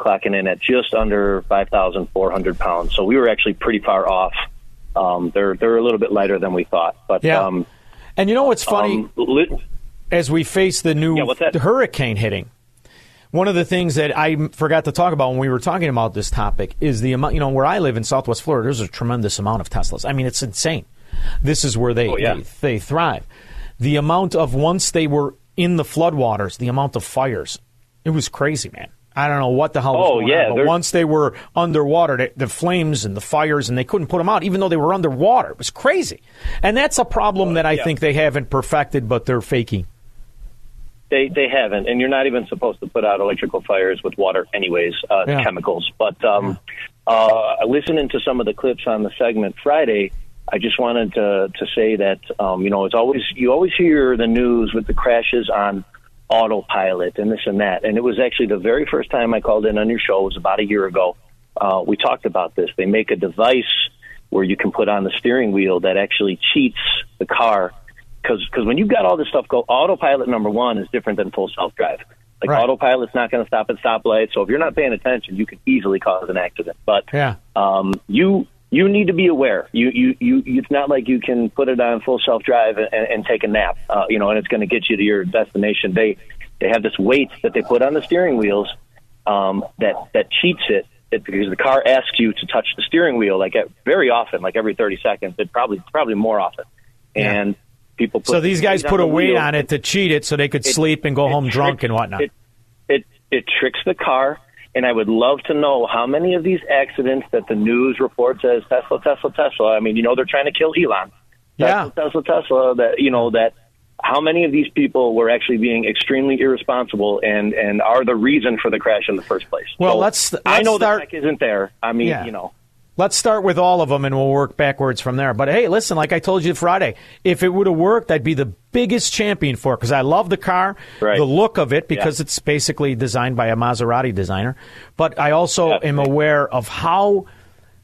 clocking in at just under 5,400 pounds. So we were actually pretty far off. Um, they're they're a little bit lighter than we thought. But Yeah. um, And you know what's funny? um, lit- as we face the new Yeah, hurricane hitting. One of the things that I forgot to talk about when we were talking about this topic is the amount. You know, where I live in Southwest Florida, there's a tremendous amount of Teslas. I mean, it's insane. This is where they Oh, yeah. they, they thrive. The amount of once they were in the floodwaters, the amount of fires, it was crazy, man. I don't know what the hell. Was Oh, going yeah, on, but once they were underwater, the, the flames and the fires, and they couldn't put them out, even though they were underwater. It was crazy, and that's a problem that I yeah. think they haven't perfected, but they're faking. They they haven't, and you're not even supposed to put out electrical fires with water, anyways. Uh, Yeah. Chemicals, but um, uh, listening to some of the clips on the segment Friday, I just wanted to to say that um, you know it's always you always hear the news with the crashes on autopilot and this and that, and it was actually the very first time I called in on your show. It was about a year ago. Uh, we talked about this. They make a device where you can put on the steering wheel that actually cheats the car because because when you've got all this stuff go autopilot number one is different than full self drive like autopilot's not going to stop at stoplights so if you're not paying attention you could easily cause an accident. But Yeah. um, you you need to be aware. You, you you it's not like you can put it on full self drive and, and take a nap uh, you know and it's going to get you to your destination. They they have this weight that they put on the steering wheels um, that that cheats it it, because the car asks you to touch the steering wheel like at, very often, like every 30 seconds, it probably probably more often. And people put So these guys put a weight wheel. on it to cheat it, so they could It- sleep and go home drunk and whatnot. It, it it tricks the car, and I would love to know how many of these accidents that the news reports as Tesla, Tesla, Tesla. I mean, you know, they're trying to kill Elon. Yeah. Tesla, Tesla, Tesla. That you know that. How many of these people were actually being extremely irresponsible and and are the reason for the crash in the first place? Well, So, let's- I let's know start- the tech isn't there. I mean, Yeah. you know. Let's start with all of them, and we'll work backwards from there. But hey, listen, like I told you Friday, if it would have worked, I'd be the biggest champion for it because I love the car, the look of it, because it's basically designed by a Maserati designer. But I also am aware of how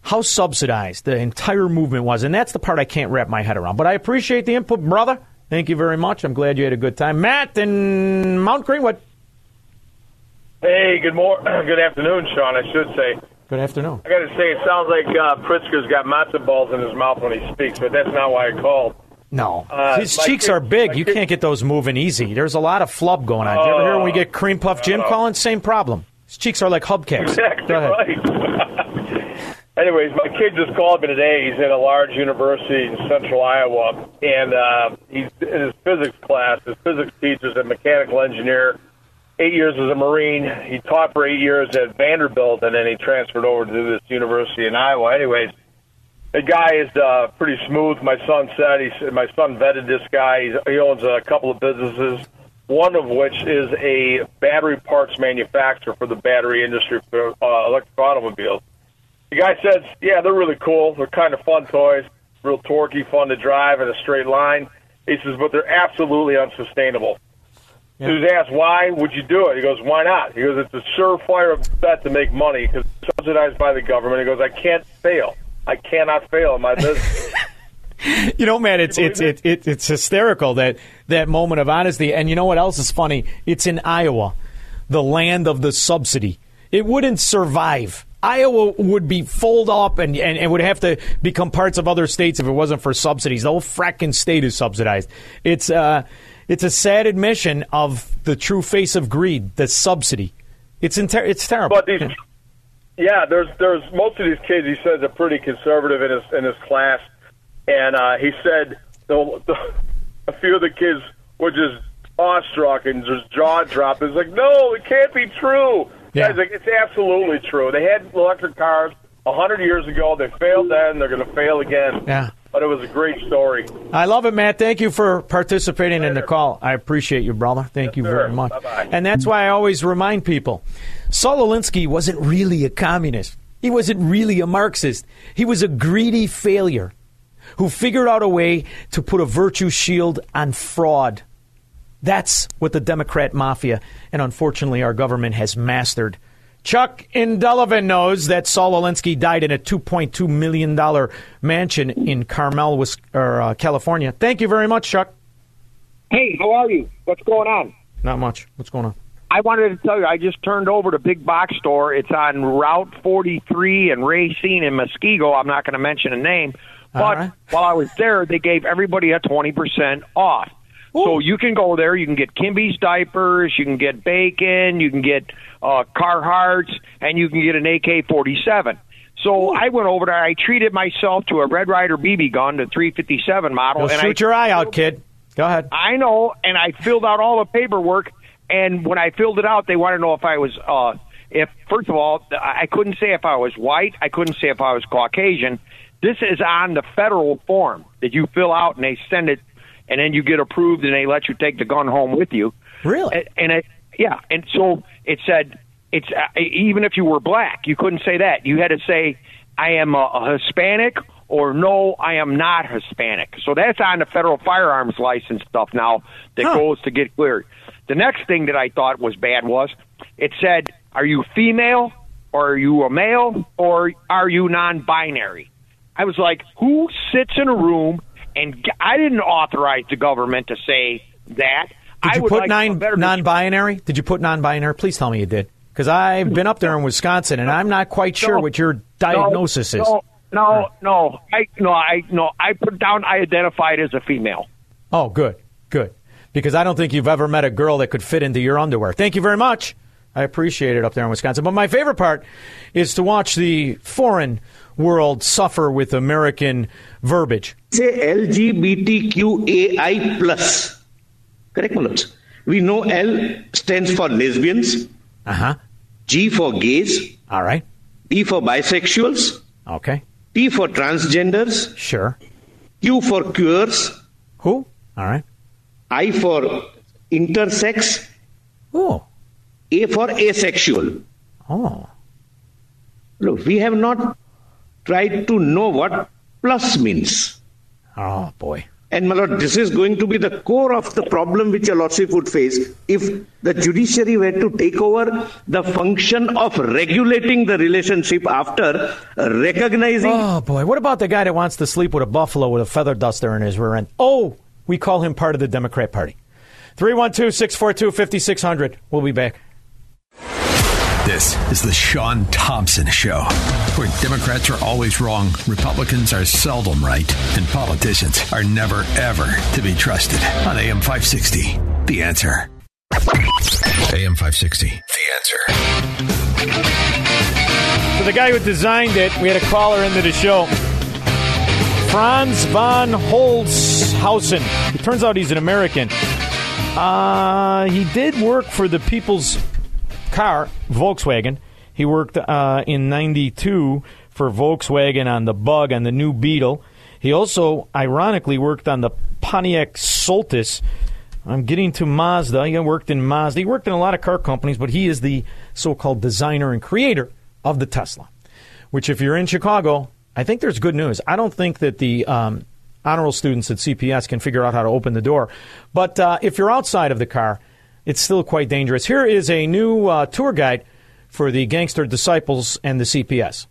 how subsidized the entire movement was, and that's the part I can't wrap my head around. But I appreciate the input, brother. Thank you very much. I'm glad you had a good time, Matt in Mount Greenwood. Hey, good mor- good afternoon, Shaun. I should say. Good afternoon. I got to say, it sounds like uh, Pritzker's got matzo balls in his mouth when he speaks, but that's not why I called. No, Uh, his cheeks kid- are big. You kid- can't get those moving easy. There's a lot of flub going on. Did you ever hear when we Oh, get cream puff Jim calling? Same problem. His cheeks are like hubcaps. Exactly Go ahead. right. Anyways, my kid just called me today. He's in a large university in central Iowa, and uh, he's in his physics class. His physics teacher's a mechanical engineer. Eight years as a Marine. He taught for eight years at Vanderbilt, and then he transferred over to this university in Iowa. Anyways, the guy is uh, pretty smooth. My son said he said my son vetted this guy. He's, he owns a couple of businesses, one of which is a battery parts manufacturer for the battery industry for uh, electric automobiles. The guy says, "Yeah, they're really cool. They're kind of fun toys, real torquey, fun to drive in a straight line." He says, "But they're absolutely unsustainable." He was asked, "Why would you do it?" He goes, "Why not?" He goes, "It's a surefire bet to make money because it's subsidized by the government." He goes, "I can't fail. I cannot fail in my business." You know, man, it's it's it, it, it's hysterical that that moment of honesty. And you know what else is funny? It's in Iowa, the land of the subsidy. It wouldn't survive. Iowa would be fold up and, and, and would have to become parts of other states if it wasn't for subsidies. The whole fracking state is subsidized. It's uh, it's a sad admission of the true face of greed, the subsidy. It's inter- it's terrible. But these, yeah, there's there's most of these kids. He says are pretty conservative in his in his class, and uh, he said the, the, a few of the kids were just awestruck and just jaw dropped. It's like, no, it can't be true. Yeah. Guys, like it's absolutely true. They had electric cars a hundred years ago. They failed then. They're going to fail again. Yeah. But it was a great story. I love it, Matt. Thank you for participating in the call. I appreciate you, brother. Thank you very much. Bye-bye. And that's why I always remind people Saul Alinsky wasn't really a communist. He wasn't really a Marxist. He was a greedy failure who figured out a way to put a virtue shield on fraud. That's what the Democrat mafia and unfortunately our government has mastered. Chuck in Delavan knows that Saul Alinsky died in a $2.2 million mansion in Carmel, or, uh, California. Thank you very much, Chuck. Hey, how are you? What's going on? Not much. What's going on? I wanted to tell you, I just turned over to Big Box Store. It's on Route 43 and Racine in Muskego. I'm not going to mention a name, but while I was there, they gave everybody a 20% off. So you can go there. You can get Kimby's diapers. You can get bacon. You can get uh, Carhartts, and you can get an AK-47. So I went over there. I treated myself to a Red Ryder BB gun, the 357 model, You'll and shoot I your eye out, kid. Go ahead. I know, and I filled out all the paperwork. And when I filled it out, they wanted to know if I was, uh, if first of all, I couldn't say if I was white. I couldn't say if I was Caucasian. This is on the federal form that you fill out, and they send it, and then you get approved, and they let you take the gun home with you. Really? And, and it, yeah, and so it said it's uh, even if you were black, you couldn't say that. You had to say I am a, a Hispanic or no, I am not Hispanic. So that's on the federal firearms license stuff now that goes to get cleared. The next thing that I thought was bad was it said, "Are you female or are you a male or are you non-binary?" I was like, "Who sits in a room?" And I didn't authorize the government to say that. Did I you put like nine, non-binary? Did you put non-binary? Please tell me you did, because I've been up there in Wisconsin and I'm not quite sure No, what your diagnosis no, is. No, no, no. I no, I no. I put down. I identified as a female. Oh, good, good. Because I don't think you've ever met a girl that could fit into your underwear. Thank you very much. I appreciate it up there in Wisconsin. But my favorite part is to watch the foreign world suffer with American verbiage. say LGBTQAI plus. Correct, Manoj? We know L stands for lesbians. Uh huh. G for gays. All right. B for bisexuals. Okay. T for transgenders. Sure. Q for queers. Who? All right. I for intersex. Oh. A for asexual. Oh. Look, we have not tried to know what plus means. Oh, boy. And my lord, this is going to be the core of the problem which a lordship would face if the judiciary were to take over the function of regulating the relationship after recognizing. Oh, boy. What about the guy that wants to sleep with a buffalo with a feather duster in his rear end? Oh, we call him part of the Democrat Party. 312 642 5600. We'll be back. This is the Shaun Thompson Show, where Democrats are always wrong, Republicans are seldom right, and politicians are never, ever to be trusted. On AM 560, The Answer. AM 560, The Answer. So the guy who designed it, we had a caller into the show. Franz von Holzhausen. It turns out he's an American. Uh, he did work for the People's Car, Volkswagen. He worked uh, in 92 for Volkswagen on the Bug, on the new Beetle. He also, ironically, worked on the Pontiac Solstice. I'm getting to Mazda. He worked in Mazda. He worked in a lot of car companies, but he is the so called designer and creator of the Tesla. Which, if you're in Chicago, I think there's good news. I don't think that the um, honor roll students at CPS can figure out how to open the door. But uh, if you're outside of the car, it's still quite dangerous. Here is a new uh, tour guide for the Gangster Disciples and the CPS.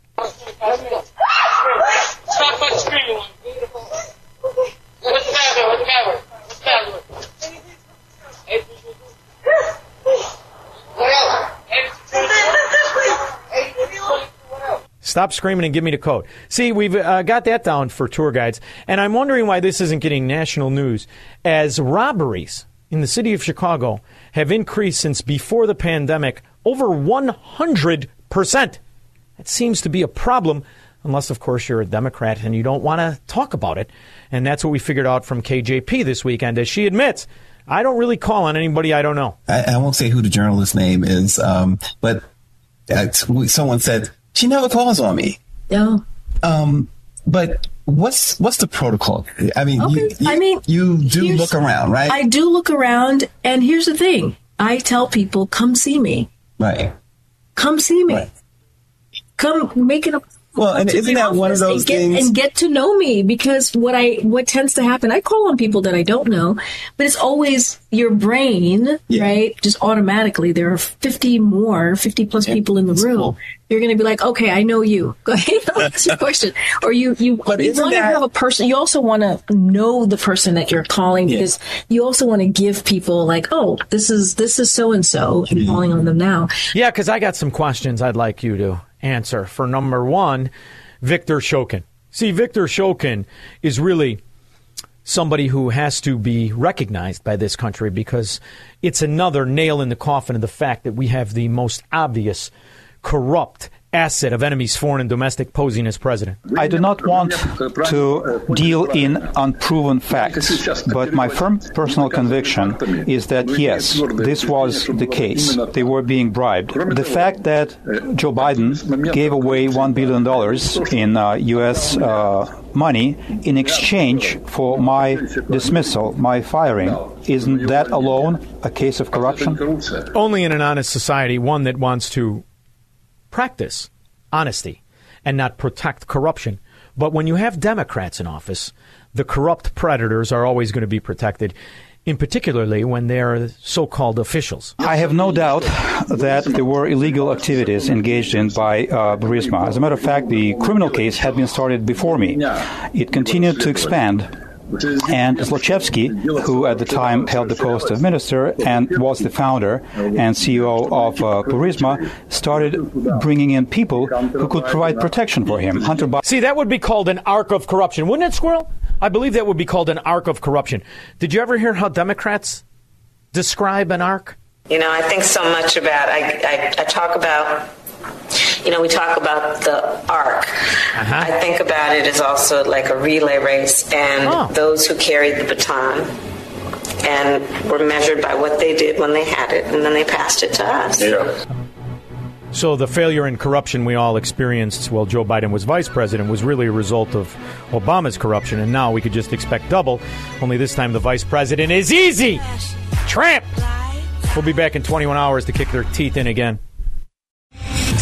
Stop screaming and give me the code. See, we've uh, got that down for tour guides, and I'm wondering why this isn't getting national news. As robberies in the city of Chicago have increased since before the pandemic over 100%. That seems to be a problem, unless, of course, you're a Democrat and you don't want to talk about it. And that's what we figured out from KJP this weekend, as she admits. I don't really call on anybody I don't know. I, I won't say who the journalist's name is, um, but uh, someone said she never calls on me. No. Um, but what's what's the protocol? I mean, you, Okay. you- I mean, you do look around, right? I do look around, and here's the thing: I tell people, "Come see me. right. Come see me." come make it a Well, and isn't that one of office and those get, things- And get to know me because what I what tends to happen, I call on people that I don't know, but it's always your brain, right? Just automatically, there are fifty more, fifty plus people in the room. You're going to be like, okay, I know you. Go ahead, ask your question, or you you, you want to that- have a person. You also want to know the person that you're calling because you also want to give people like, oh, this is this is so and so, and calling on them now. Yeah, because I got some questions I'd like you to answer. For number one, Victor Shokin. See, Victor Shokin is really somebody who has to be recognized by this country because it's another nail in the coffin of the fact that we have the most obvious corrupt asset of enemies, foreign and domestic, posing as president. I do not want to deal in unproven facts, but my firm personal conviction is that yes, this was the case. They were being bribed. The fact that Joe Biden gave away $1 billion in uh, U.S. Uh, money in exchange for my dismissal, my firing, isn't that alone a case of corruption? Only in an honest society, one that wants to practice honesty and not protect corruption. But when you have Democrats in office, the corrupt predators are always going to be protected, in particularly when they're so-called officials. I have no doubt that there were illegal activities engaged in by uh, Burisma. As a matter of fact, the criminal case had been started before me. It continued to expand. And Zlochevsky, who at the time held the post of minister and was the founder and CEO of uh, Burisma, started bringing in people who could provide protection for him. Hunter Biden. See, that would be called an arc of corruption, wouldn't it, Squirrel? I believe that would be called an arc of corruption. Did you ever hear how Democrats describe an arc? You know, I think so much about, I, I, I talk about, you know, we talk about the arc. Uh-huh. I think about it as also like a relay race, and oh. those who carried the baton and were measured by what they did when they had it, and then they passed it to us. Yeah. So the failure and corruption we all experienced while Joe Biden was vice president was really a result of Obama's corruption, and now we could just expect double. Only this time the vice president is easy. Tramp. We'll be back in 21 hours to kick their teeth in again.